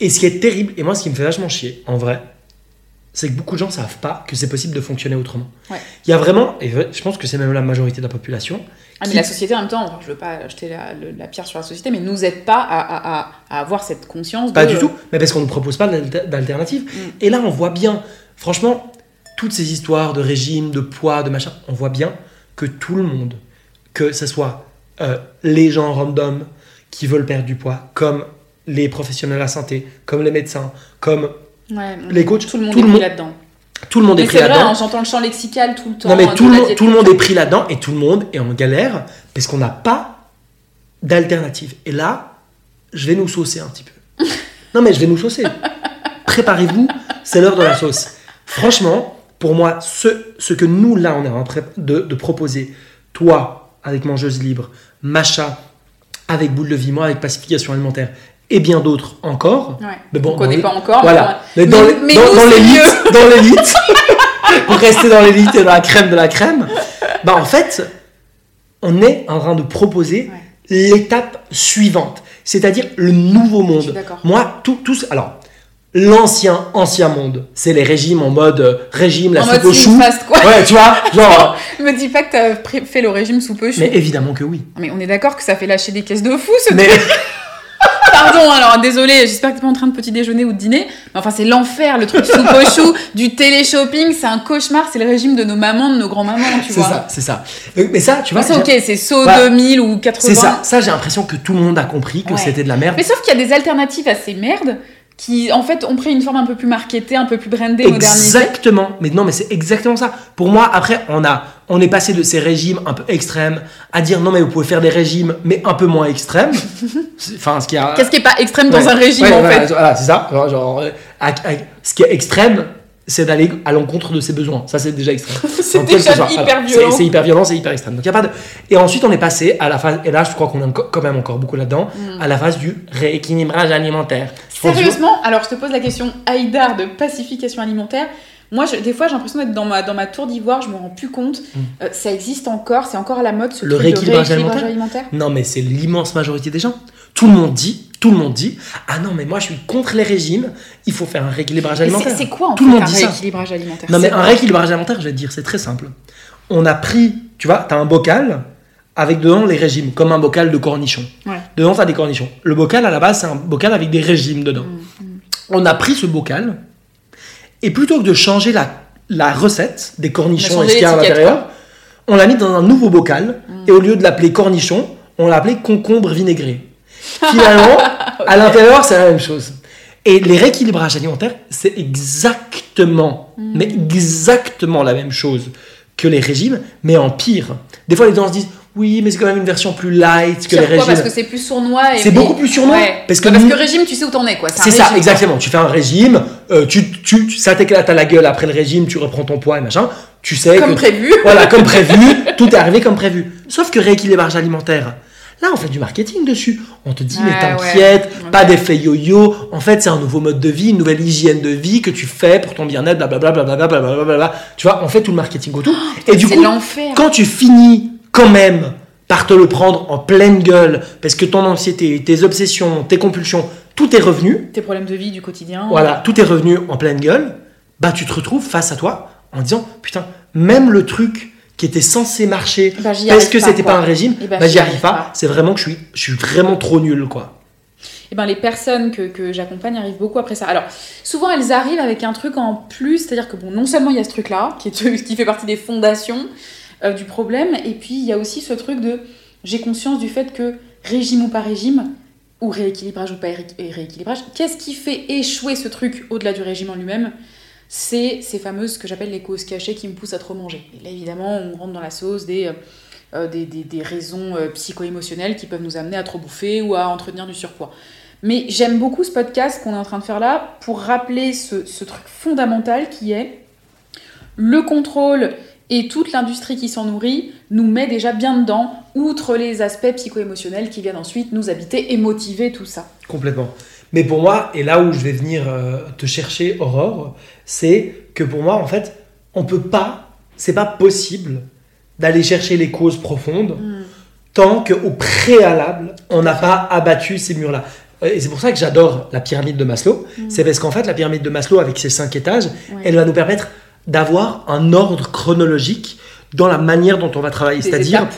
Et ce qui est terrible, et moi ce qui me fait vachement chier, en vrai, c'est que beaucoup de gens savent pas que c'est possible de fonctionner autrement. Ouais. Il y a vraiment, et je pense que c'est même la majorité de la population, Ah, mais la société, en même temps, je veux pas jeter la, pierre sur la société, mais nous aide pas à, à- à- avoir cette conscience pas de- du tout, mais parce qu'on ne propose pas d'alter- d'alternative. Mm. Et là, on voit bien, franchement, toutes ces histoires de régime, de poids, de machin, on voit bien que tout le monde, que ce soit euh, les gens random qui veulent perdre du poids, comme les professionnels de la santé, comme les médecins, comme Ouais, les coachs, tout le monde tout est pris là-dedans. tout le monde est pris là-dedans. hein, j'entends le champ lexical tout le temps. Non mais euh, tout le, monde, diète tout le monde keto. est pris là-dedans et tout le monde est en galère parce qu'on n'a pas d'alternative. Et là, je vais nous saucer un petit peu. non mais je vais nous saucer. Préparez-vous, c'est l'heure de la sauce. Franchement, pour moi, ce, ce que nous, là, on est en train de, de proposer, toi, avec Mangeuse Libre, Macha, avec Boule de Vie, moi, avec Pacification Alimentaire, et bien d'autres encore. Ouais. Mais bon, on connaît dans pas encore. Voilà. Mais, Mais dans, mais- mais l'élite, dans l'élite, pour rester dans l'élite et dans la crème de la crème, bah en fait, on est en train de proposer Ouais. l'étape suivante, c'est-à-dire le nouveau monde. Moi, tout, tout, alors, l'ancien, ancien monde, c'est les régimes en mode euh, régime, la En soupe mode au chou. fast, quoi. Ouais, tu vois, genre. Me dis pas que t'as fait le régime sous peu chou. mais Mais... évidemment que oui. on est d'accord que ça fait lâcher des caisses de fou, ce Mais Pardon, alors désolé, j'espère que t'es pas en train de petit déjeuner ou de dîner. Mais enfin, c'est l'enfer, le truc soupe au chou, du télé-shopping, c'est un cauchemar, c'est le régime de nos mamans, de nos grands-mamans, tu c'est vois. ça, c'est ça. Mais mais ça, tu vois, c'est ok, c'est saut Voilà. 2000 ou 80. c'est ça. Ça, j'ai l'impression que tout le monde a compris que Ouais. c'était de la merde. Mais sauf qu'il y a des alternatives à ces merdes qui en fait ont pris une forme un peu plus marketée, un peu plus brandée, modernisée. Exactement. Mais non, mais c'est exactement ça. Pour moi, après, on a, on est passé de ces régimes un peu extrêmes à dire non, mais vous pouvez faire des régimes, mais un peu moins extrêmes. Enfin, ce qui a. Qu'est-ce qui est pas extrême dans un régime Ouais, en fait Voilà, c'est ça. Genre, genre, euh, à- à- ce qui est extrême, c'est d'aller à l'encontre de ses besoins. Ça, c'est déjà extrême. C'est déjà hyper violent. C'est hyper violent, c'est hyper extrême. Donc, y a pas de... Et ensuite, on est passé à la phase, et là, je crois qu'on est quand même encore beaucoup là-dedans, Mm. à la phase du rééquilibrage alimentaire. Que- Sérieusement, alors je te pose la question Haïdar de pacification alimentaire. Moi, je- des fois, j'ai l'impression d'être dans ma, dans ma tour d'ivoire, je me rends plus compte. Euh, ça existe encore, c'est encore à la mode ce. Le truc rééquilibrage de rééquilibrage alimentaire alimentaire. Non, mais c'est l'immense majorité des gens. Tout le monde dit, tout le monde dit, ah non, mais moi, je suis contre les régimes, il faut faire un rééquilibrage alimentaire. c'est quoi en Tout fait le monde un ça. rééquilibrage alimentaire Non, mais un rééquilibrage alimentaire, je vais te dire, c'est très simple. On a pris, tu vois, tu as un bocal avec dedans les régimes, comme un bocal de cornichons. Ouais. Dedans, tu as des cornichons. Le bocal, à la base, c'est un bocal avec des régimes dedans. Mm, On a pris ce bocal, et plutôt que de changer la, la recette des cornichons On a et ce qu'il y a à l'intérieur, on l'a mis dans un nouveau bocal, Mm. et au lieu de l'appeler cornichon, on l'a appelé concombre vinaigré. Finalement, à l'intérieur, c'est la même chose. Et les rééquilibrages alimentaires, c'est exactement, Mm. mais exactement la même chose que les régimes, mais en pire. Des fois, les gens se disent, oui, mais c'est quand même une version plus light que les quoi régimes. Parce que c'est plus sournois. et- C'est beaucoup plus sournois, Ouais. parce que parce que régime, tu sais où t'en es quoi. C'est ça, régime, exactement. Tu fais un régime, euh, tu, tu, tu- ça t'éclate à la gueule après le régime, tu reprends ton poids et machin. Tu sais Comme que prévu. voilà, comme prévu, tout est arrivé comme prévu. Sauf que rééquilibrage alimentaire, là, on fait du marketing dessus. On te dit, mais t'inquiète, ouais. pas d'effet yo-yo. En fait, c'est un nouveau mode de vie, une nouvelle hygiène de vie que tu fais pour ton bien-être, blablabla, blablabla, blablabla. Tu vois, on fait tout le marketing autour. et du Oh, coup, quand tu finis quand même par te le prendre en pleine gueule, parce que ton anxiété, tes obsessions, tes compulsions, tout est revenu, Tes problèmes de vie du quotidien. voilà, tout est revenu en pleine gueule, bah tu te retrouves face à toi en disant putain, même le truc qui était censé marcher Bah, j'y parce que pas, c'était quoi. pas un régime, Eh ben, bah j'y j'y arrive arrive pas. pas. C'est vraiment que je suis, je suis vraiment trop nul quoi. Eh ben, les personnes que, que j'accompagne arrivent beaucoup après ça. Alors, souvent, elles arrivent avec un truc en plus, c'est-à-dire que bon, non seulement il y a ce truc-là, qui, est- qui fait partie des fondations euh, du problème, et puis il y a aussi ce truc de j'ai conscience du fait que régime ou pas régime, ou rééquilibrage ou pas ré- rééquilibrage, qu'est-ce qui fait échouer ce truc au-delà du régime en lui-même? C'est ces fameuses, que j'appelle les causes cachées qui me poussent à trop manger. Et là, évidemment, on rentre dans la sauce des. euh, euh, des, des- raisons euh, psycho-émotionnelles qui peuvent nous amener à trop bouffer ou à entretenir du surpoids. Mais j'aime beaucoup ce podcast qu'on est en train de faire là pour rappeler ce, ce truc fondamental qui est le contrôle et toute l'industrie qui s'en nourrit nous met déjà bien dedans, outre les aspects psycho-émotionnels qui viennent ensuite nous habiter et motiver tout ça. Complètement. Mais pour moi, et là où je vais venir te chercher, Aurore, c'est que pour moi, en fait, on peut pas, c'est pas possible d'aller chercher les causes profondes tant qu'au préalable, on n'a pas abattu ces murs-là. Et c'est pour ça que j'adore la pyramide de Maslow. C'est parce qu'en fait, la pyramide de Maslow, avec ses cinq étages, Ouais. elle va nous permettre d'avoir un ordre chronologique dans la manière dont on va travailler. C'est-à-dire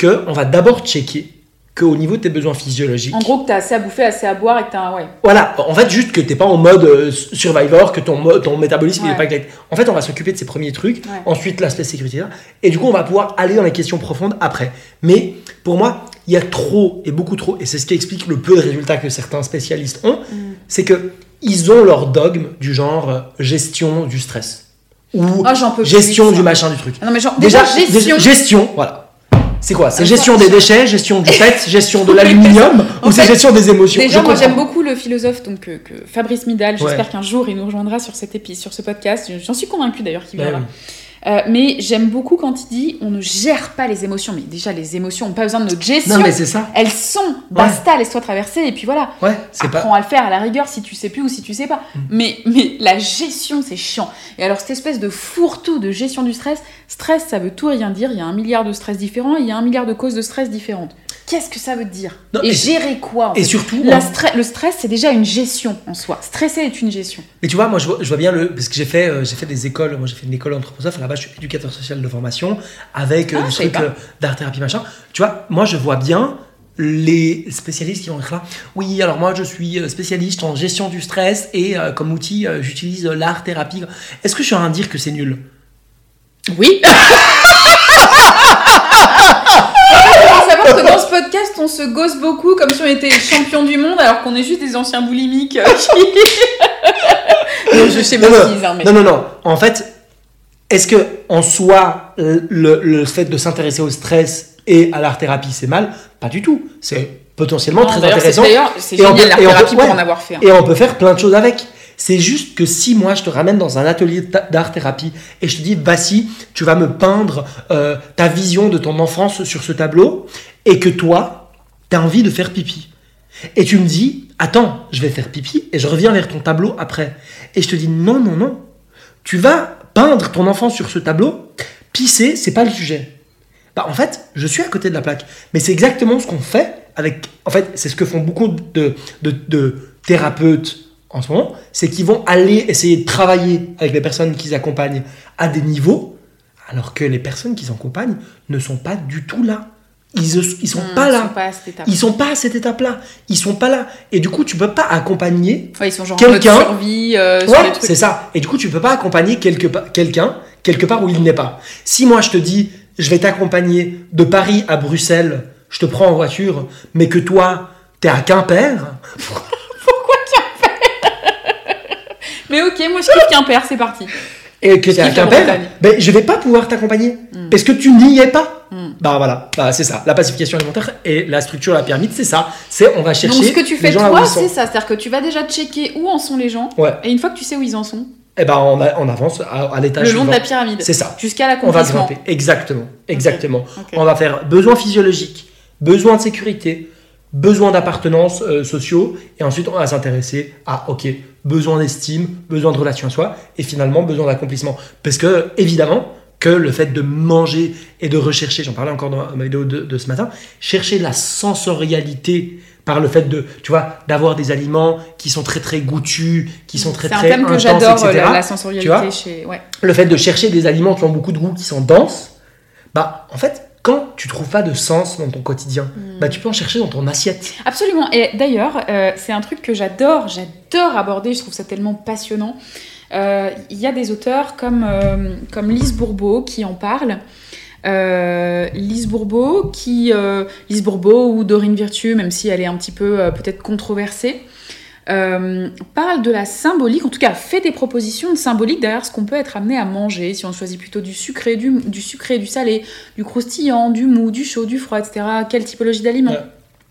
qu'on va d'abord checker qu'au niveau de tes besoins physiologiques, En gros, que t'as assez à bouffer, assez à boire et que t'as un. Ouais. voilà, en fait, juste que t'es pas en mode euh, survivor, que ton, métabolisme il est Ouais. pas exact. En fait, on va s'occuper de ces premiers trucs, Ouais. ensuite l'aspect sécurité, et du coup, on va pouvoir aller dans les questions profondes après. Mais pour moi, il y a trop et beaucoup trop, et c'est ce qui explique le peu de résultats que certains spécialistes ont, Mm. c'est que ils ont leur dogme du genre euh, gestion du stress ou Ah, plus gestion du machin du truc. Ah Non, mais genre, Déjà, déjà, gestion. gestion, voilà. C'est quoi? C'est Ah, gestion des déchets, gestion du PET, gestion de l'aluminium, ou c'est fait, gestion des émotions? Déjà, Je moi j'aime beaucoup le philosophe donc, que, que Fabrice Midal. J'espère Ouais. qu'un jour il nous rejoindra sur cet épisode, sur ce podcast. J'en suis convaincue d'ailleurs qu'il Bah viendra. oui. Euh, mais j'aime beaucoup quand il dit on ne gère pas les émotions. Mais déjà, les émotions n'ont pas besoin de notre gestion. Non, mais c'est ça. Elles sont, basta, laisse-toi traverser, et puis voilà. Ouais, c'est pas. Apprends à le faire à la rigueur si tu sais plus ou si tu sais pas. Mm. Mais, mais la gestion, c'est chiant. Et alors, cette espèce de fourre-tout de gestion du stress, stress, ça veut tout et rien dire. Il y a un milliard de stress différents, et il y a un milliard de causes de stress différentes. Qu'est-ce que ça veut dire Non, Et gérer quoi en Et fait surtout, La on- stre- Le stress, c'est déjà une gestion en soi. Stresser est une gestion. mais tu vois, moi je vois, je vois bien le. Parce que j'ai fait, euh, j'ai fait des écoles, moi j'ai fait une école anthroposophe, là-bas je suis éducateur social de formation, avec euh, Ah, des trucs euh, d'art-thérapie machin. Tu vois, moi je vois bien les spécialistes qui vont être là. Oui, alors moi je suis euh, spécialiste en gestion du stress et euh, comme outil euh, j'utilise euh, l'art-thérapie. Est-ce que je suis en train de dire que c'est nul? Oui Il faut savoir que dans ce podcast, on se gosse beaucoup comme si on était champion du monde, alors qu'on est juste des anciens boulimiques. euh, qui- non, je sais Non, pas non, hein, mais... non, non, non. En fait, est-ce que en soi, le, le fait de s'intéresser au stress et à l'art thérapie, c'est mal? Pas du tout. C'est potentiellement Non, très intéressant. D'ailleurs, c'est génial peut- la et on peut- thérapie pour ouais. en avoir fait. Et on peut faire plein de choses avec. C'est juste que si moi je te ramène dans un atelier ta- d'art thérapie et je te dis, Bassi, tu vas me peindre euh, ta vision de ton enfance sur ce tableau et que toi, tu as envie de faire pipi. Et tu me dis, attends, je vais faire pipi et je reviens vers ton tableau après. Et je te dis, non, non, non. Tu vas peindre ton enfance sur ce tableau. Pisser, c'est pas le sujet. Bah, en fait, je suis à côté de la plaque. Mais c'est exactement ce qu'on fait avec. En fait, c'est ce que font beaucoup de, de, de thérapeutes en ce moment. C'est qu'ils vont aller essayer de travailler avec les personnes qu'ils accompagnent à des niveaux, alors que les personnes qu'ils accompagnent ne sont pas du tout là. Ils, ils sont Mmh, pas ils là. sont pas. Ils sont pas à cette étape-là. Ils sont pas là. Et du coup, tu peux pas accompagner. Ouais, Quelqu'un- euh, Ouais, c'est ça. Et du coup, tu peux pas accompagner quelque pa- quelqu'un quelque part où il n'est pas. Si moi je te dis, je vais t'accompagner de Paris à Bruxelles, je te prends en voiture, mais que toi, t'es à Quimper, Mais ok, moi je kiffe Quimper, c'est parti. et que t'es à Quimper, ben je vais pas pouvoir t'accompagner Mm. parce que tu n'y es pas. Mm. Bah voilà, bah, c'est ça. La pacification alimentaire et la structure de la pyramide, c'est ça. C'est on va chercher. Donc ce que tu fais toi, c'est ça. C'est-à-dire que tu vas déjà checker où en sont les gens. Ouais. Et une fois que tu sais où ils en sont, Et ben on, a- on avance à, à l'étage le long de la pyramide, C'est ça. jusqu'à On va grimper. Exactement. Exactement. On va faire besoin physiologique, besoin de sécurité, besoin d'appartenance euh, sociaux, et ensuite on va s'intéresser à, ok, besoin d'estime, besoin de relation à soi, et finalement besoin d'accomplissement. Parce que, évidemment, que le fait de manger et de rechercher, j'en parlais encore dans ma vidéo de, de ce matin, chercher la sensorialité par le fait de, tu vois, d'avoir des aliments qui sont très très goûtus, qui sont très C'est un très thème que intenses, j'adore, etc. la, Tu sensorialité vois chez. Ouais. le fait de chercher des aliments qui ont beaucoup de goût, qui sont denses, bah en fait, quand tu trouves pas de sens dans ton quotidien, Hmm. bah tu peux en chercher dans ton assiette. Absolument. Et d'ailleurs, euh, c'est un truc que j'adore, j'adore aborder, je trouve ça tellement passionnant. Euh, Il y a des auteurs comme, euh, comme Lise Bourbeau qui en parlent. Euh, Lise Bourbeau, qui, Lise Bourbeau ou Dorine Virtue, même si elle est un petit peu peut-être controversée, parle de la symbolique, en tout cas fait des propositions de symbolique derrière ce qu'on peut être amené à manger, si on choisit plutôt du sucré, du, du sucré, du salé, du croustillant, du mou, du chaud, du froid, etc. Quelle typologie d'aliments?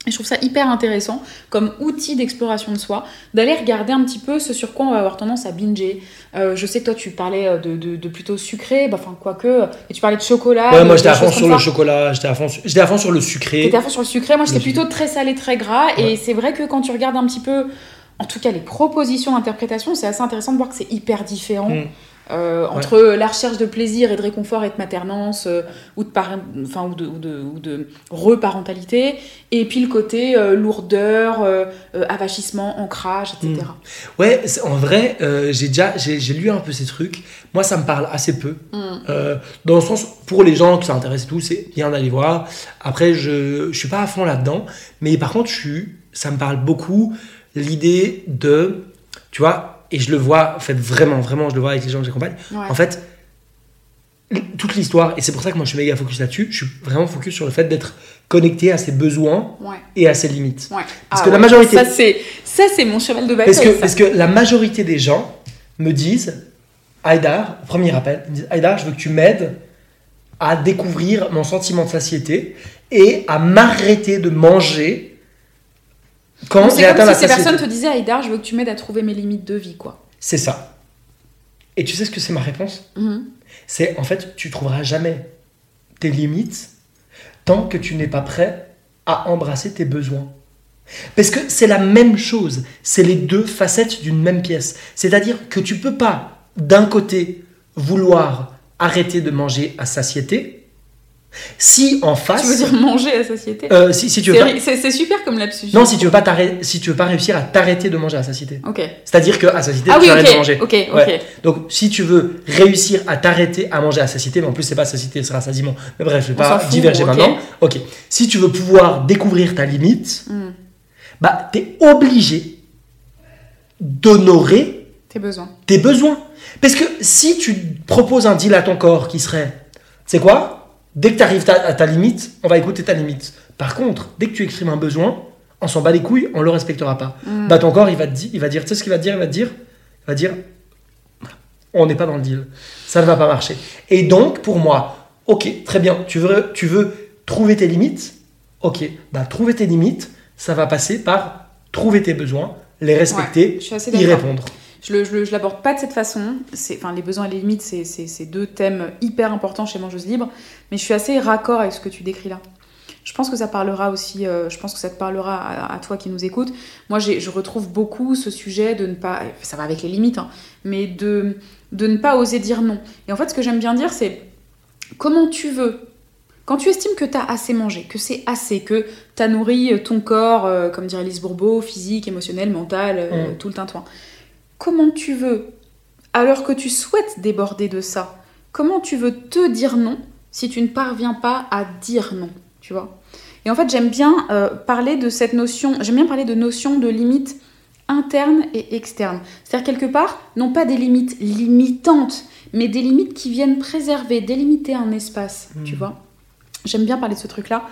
Et je trouve ça hyper intéressant comme outil d'exploration de soi, d'aller regarder un petit peu ce sur quoi on va avoir tendance à binger. Euh, je sais que toi tu parlais de, de- de plutôt sucré, bah, enfin quoique, et tu parlais de chocolat. ouais, moi j'étais à fond sur le ça. chocolat, j'étais à fond, sur- j'étais à fond sur le sucré. T'étais à fond sur le sucré, moi j'étais plutôt très salé, très gras, et c'est vrai que quand tu regardes un petit peu, en tout cas les propositions d'interprétation, c'est assez intéressant de voir que c'est hyper différent. Mm. Euh, entre la recherche de plaisir et de réconfort et de maternance euh, ou de par- enfin ou de, ou de, ou de reparentalité et puis le côté euh, lourdeur avachissement ancrage etc Ouais, c'est- en vrai, j'ai déjà j'ai, lu un peu ces trucs. Moi, ça me parle assez peu. Mm. Euh, dans le sens, pour les gens que ça intéresse et tout, c'est bien d'aller voir. Après, je, je suis pas à fond là-dedans. Mais par contre, je suis, ça me parle beaucoup l'idée de, tu vois, et je le vois, en fait, vraiment, vraiment, je le vois avec les gens que j'accompagne. Ouais. En fait, toute l'histoire, et c'est pour ça que moi je suis méga focus là-dessus, je suis vraiment focus sur le fait d'être connecté à ses besoins ouais et à ses limites. ouais Parce Ah que la majorité- ça c'est ça c'est mon cheval de bataille Parce que, ça. parce que la majorité des gens me disent, Aïdar, premier appel, me disent, Aïdar, je veux que tu m'aides à découvrir mon sentiment de satiété et à m'arrêter de manger j'ai c'est comme si ces personnes te disaient Aïdar je veux que tu m'aides à trouver mes limites de vie quoi C'est ça. Et tu sais ce que c'est ma réponse? Mhm. C'est en fait, tu trouveras jamais tes limites tant que tu n'es pas prêt à embrasser tes besoins. Parce que c'est la même chose, c'est les deux facettes d'une même pièce. C'est-à-dire que tu peux pas, d'un côté, vouloir arrêter de manger à satiété, si en face, tu veux dire manger à satiété euh, si, si tu veux C'est pas, c'est c'est super comme lapsus non, si tu veux pas si tu veux pas réussir à t'arrêter de manger à satiété. ok C'est-à-dire que à satiété, ah tu oui arrêtes de manger. ok ok Ouais. Donc, si tu veux réussir à t'arrêter à manger à satiété, mais en plus, c'est pas satiété, ce sera rassasiement. Mais bref, je vais On pas diverger maintenant. Ok. Si tu veux pouvoir découvrir ta limite, Hmm. bah, t'es obligé d'honorer tes besoins tes besoins. Parce que si tu proposes un deal à ton corps qui serait, c'est quoi? Dès que tu arrives à ta limite, on va écouter ta limite. Par contre, dès que tu exprimes un besoin, On s'en bat les couilles, on le respectera pas. Mm. Bah ton corps, il va, te di- il va dire, tu sais ce qu'il va te dire Il va te dire, il va dire, on n'est pas dans le deal. Ça ne va pas marcher. Et donc, pour moi, ok, très bien, tu veux, tu veux trouver tes limites Ok, bah trouver tes limites, ça va passer par trouver tes besoins, les respecter, y répondre. Je je l'aborde pas de cette façon. C'est, enfin, les besoins et les limites, c'est, deux thèmes hyper importants chez Mangeuse Libre. Mais je suis assez raccord avec ce que tu décris là. Je pense que ça parlera aussi, euh, je pense que ça te parlera à, à toi qui nous écoutes. Moi, je retrouve beaucoup ce sujet de ne pas, ça va avec les limites, hein, mais de, de ne pas oser dire non. Et en fait, ce que j'aime bien dire, c'est comment tu veux, quand tu estimes que tu as assez mangé, que c'est assez, que tu as nourri ton corps, euh, comme dirait Lise Bourbeau, physique, émotionnel, mental, euh, Mm. tout le tintouin. Comment tu veux, alors que tu souhaites déborder de ça, comment tu veux te dire non si tu ne parviens pas à dire non, tu vois? Et en fait, j'aime bien euh, parler de cette notion, j'aime bien parler de notion de limite interne et externe. C'est-à-dire quelque part, non pas des limites limitantes, mais des limites qui viennent préserver, délimiter un espace, Mm. tu vois? J'aime bien parler de ce truc-là.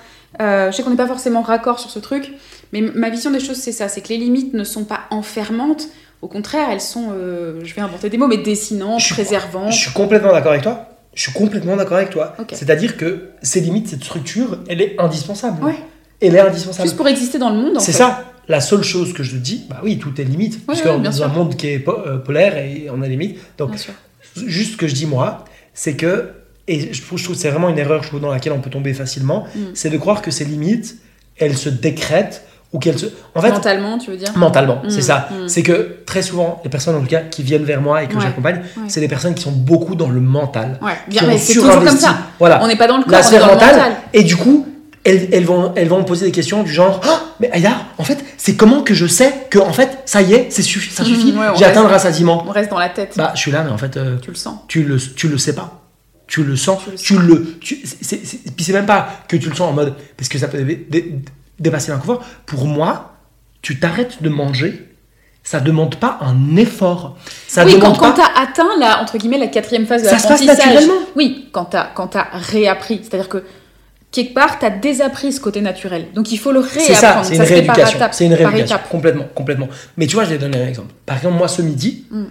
Euh, je sais qu'on n'est pas forcément raccord sur ce truc, mais ma vision des choses, c'est ça c'est que les limites ne sont pas enfermantes. Au contraire, elles sont, euh, je vais inventer des mots, mais dessinantes, Je préservantes. Je suis complètement d'accord avec toi. Je suis complètement d'accord avec toi. C'est-à-dire que ces limites, cette structure, elle est indispensable. Ouais. Elle est indispensable. Juste pour exister dans le monde, C'est ça. La seule chose que je te dis, bah oui, tout est limite. parce qu'on est dans sûr. un monde qui est po- euh, polaire et on a des limites. Donc, juste ce que je dis moi, c'est que, et je trouve, je trouve que c'est vraiment une erreur je trouve, dans laquelle on peut tomber facilement, Mm. c'est de croire que ces limites, elles se décrètent ou qu'elles se. En fait, Mentalement, tu veux dire mentalement, Mm, c'est ça. mm. C'est que très souvent, les personnes en tout cas qui viennent vers moi et que Ouais, j'accompagne, ouais. c'est des personnes qui sont beaucoup dans le mental. Ouais, bien, mais c'est toujours comme ça. Voilà. On n'est pas dans le corps, la on est le mental. Et du coup, elles, elles vont, elles vont me poser des questions du genre Ah, Mais Aïda, en fait, c'est comment que je sais que, en fait, ça y est, c'est suffi- ça Mhm, suffit, ouais, j'ai atteint le rassasiement On reste dans la tête. Bah, je suis là, mais en fait, euh, tu le sens. tu, le, tu le sais pas. Tu le sens, Tu le tu sens. le. Tu, c'est- c'est- puis c'est même pas que tu le sens en mode. Parce que ça peut dé- dé- dépasser l'inconfort. Pour moi, tu t'arrêtes de manger, ça demande pas un effort. Ça oui, quand, demande quand pas. t'as atteint la, entre guillemets, la quatrième phase de Ça se passe l'apprentissage. naturellement. Oui, quand t'as, quand t'as réappris. C'est-à-dire que quelque part, t'as désappris ce côté naturel. Donc il faut le réapprendre. C'est ça, c'est une par rééducation. C'est une rééducation. Complètement, complètement. Mais tu vois, je vais donner un exemple. Par exemple, moi, ce midi, Mm.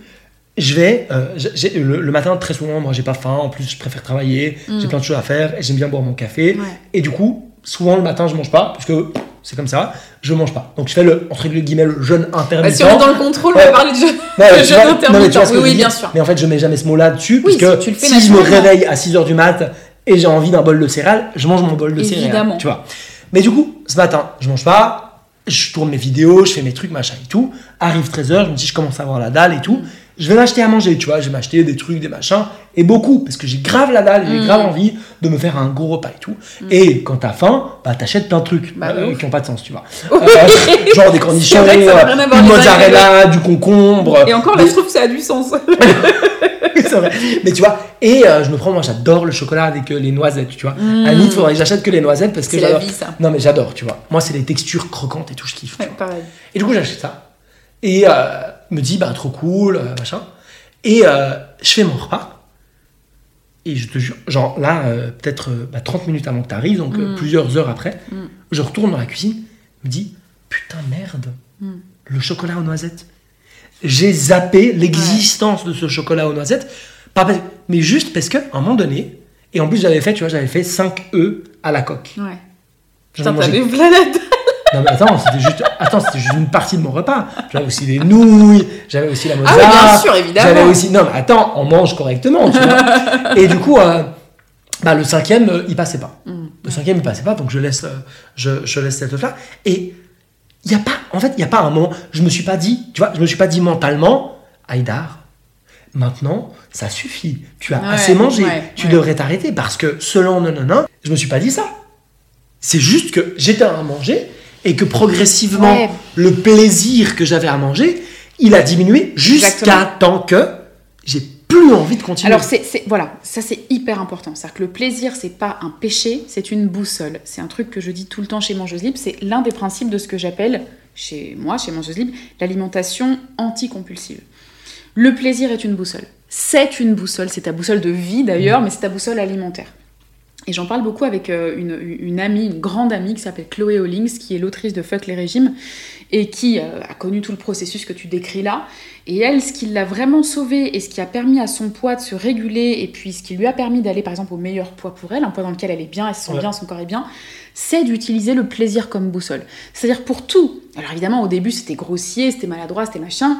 je vais. euh, le, le matin, très souvent, moi, j'ai pas faim. En plus, je préfère travailler. Mm. J'ai plein de choses à faire. Et j'aime bien boire mon café. Ouais. Et du coup, souvent, le matin, je mange pas. Parce que c'est comme ça. Je mange pas. Donc, je fais le, entre guillemets, le jeûne Bah, intermittent. si on est dans le contrôle, on va parler de mais le jeûne vois- non, mais tu vois que Oui, je bien sûr. Mais en fait, je mets jamais ce mot-là dessus. Oui, parce que tu le fais si je me réveille à 6h du mat et j'ai envie d'un bol de céréales, je mange mon bol de céréales. Évidemment. Tu vois. Mais du coup, ce matin, je mange pas. Je tourne mes vidéos, je fais mes trucs, machin et tout. Arrive 13h, je me dis, je commence à avoir la dalle et tout. Je vais m'acheter à manger, tu vois. Je vais m'acheter des trucs, des machins. Et beaucoup, parce que j'ai grave la dalle, j'ai Mm. grave envie de me faire un gros repas et tout. Et quand t'as faim, bah t'achètes plein de trucs Bah, euh, qui ont pas de sens, tu vois. Euh, genre des cornichons, euh, du mozzarella, du concombre. Et encore là, des- je trouve que ça a du sens. c'est vrai. Mais tu vois, et euh, je me prends, moi j'adore le chocolat avec euh, les noisettes, tu vois. Mm. À limite, il faudrait que j'achète que les noisettes parce que j'adore. Non, mais j'adore, tu vois. Moi, c'est les textures croquantes et tout, je kiffe. Ouais, pareil. Et du coup, j'achète ça. Et euh, me dis, bah, trop cool, euh, machin. Et euh, je fais mon repas. Et je te jure, genre là, euh, peut-être euh, bah, 30 minutes avant que tu arrives, donc Mm. plusieurs heures après, Mm. je retourne dans la cuisine, me dis, putain, merde, Mm. le chocolat aux noisettes. J'ai zappé l'existence de ce chocolat aux noisettes, pas mais juste parce qu'à un moment donné, et en plus j'avais fait, tu vois, j'avais fait 5 œufs à la coque. Ouais. J'en ai mangé plein la. Non mais attends, c'était juste, attends, c'était juste une partie de mon repas. J'avais aussi des nouilles, j'avais aussi la mozza. Ah oui, bien sûr, évidemment. J'avais aussi, non mais attends, on mange correctement, tu vois. Et du coup, euh, bah, le cinquième, euh, il passait pas. Mm. Le cinquième, il passait pas, donc je laisse, euh, je, je laisse cette là. Et il y a pas, en fait, il y a pas un moment, je me suis pas dit, tu vois, je me suis pas dit mentalement, Aïdar, maintenant, ça suffit. Tu as Ouais, assez mangé, ouais, tu ouais. devrais t'arrêter parce que selon non non non, je me suis pas dit ça. C'est juste que j'étais à manger et que progressivement, Ouais. le plaisir que j'avais à manger, il a diminué jusqu'à temps que j'ai plus envie de continuer. Alors, c'est, c'est- voilà, ça c'est hyper important. C'est-à-dire que le plaisir, c'est pas un péché, c'est une boussole. C'est un truc que je dis tout le temps chez Mangeuse Libre. C'est l'un des principes de ce que j'appelle, chez moi, chez Mangeuse Libre, l'alimentation anticompulsive. Le plaisir est une boussole. C'est une boussole, c'est ta boussole de vie d'ailleurs, mais c'est ta boussole alimentaire. Et j'en parle beaucoup avec euh, une, une amie, une grande amie qui s'appelle Chloé Hollings, qui est l'autrice de Fuck les régimes, et qui euh, a connu tout le processus que tu décris là. Et elle, ce qui l'a vraiment sauvée et ce qui a permis à son poids de se réguler, et puis ce qui lui a permis d'aller par exemple au meilleur poids pour elle, un poids dans lequel elle est bien, elle se sent Ouais. bien, son corps est bien, c'est d'utiliser le plaisir comme boussole. C'est-à-dire pour tout. Alors évidemment, au début, c'était grossier, c'était maladroit, c'était machin.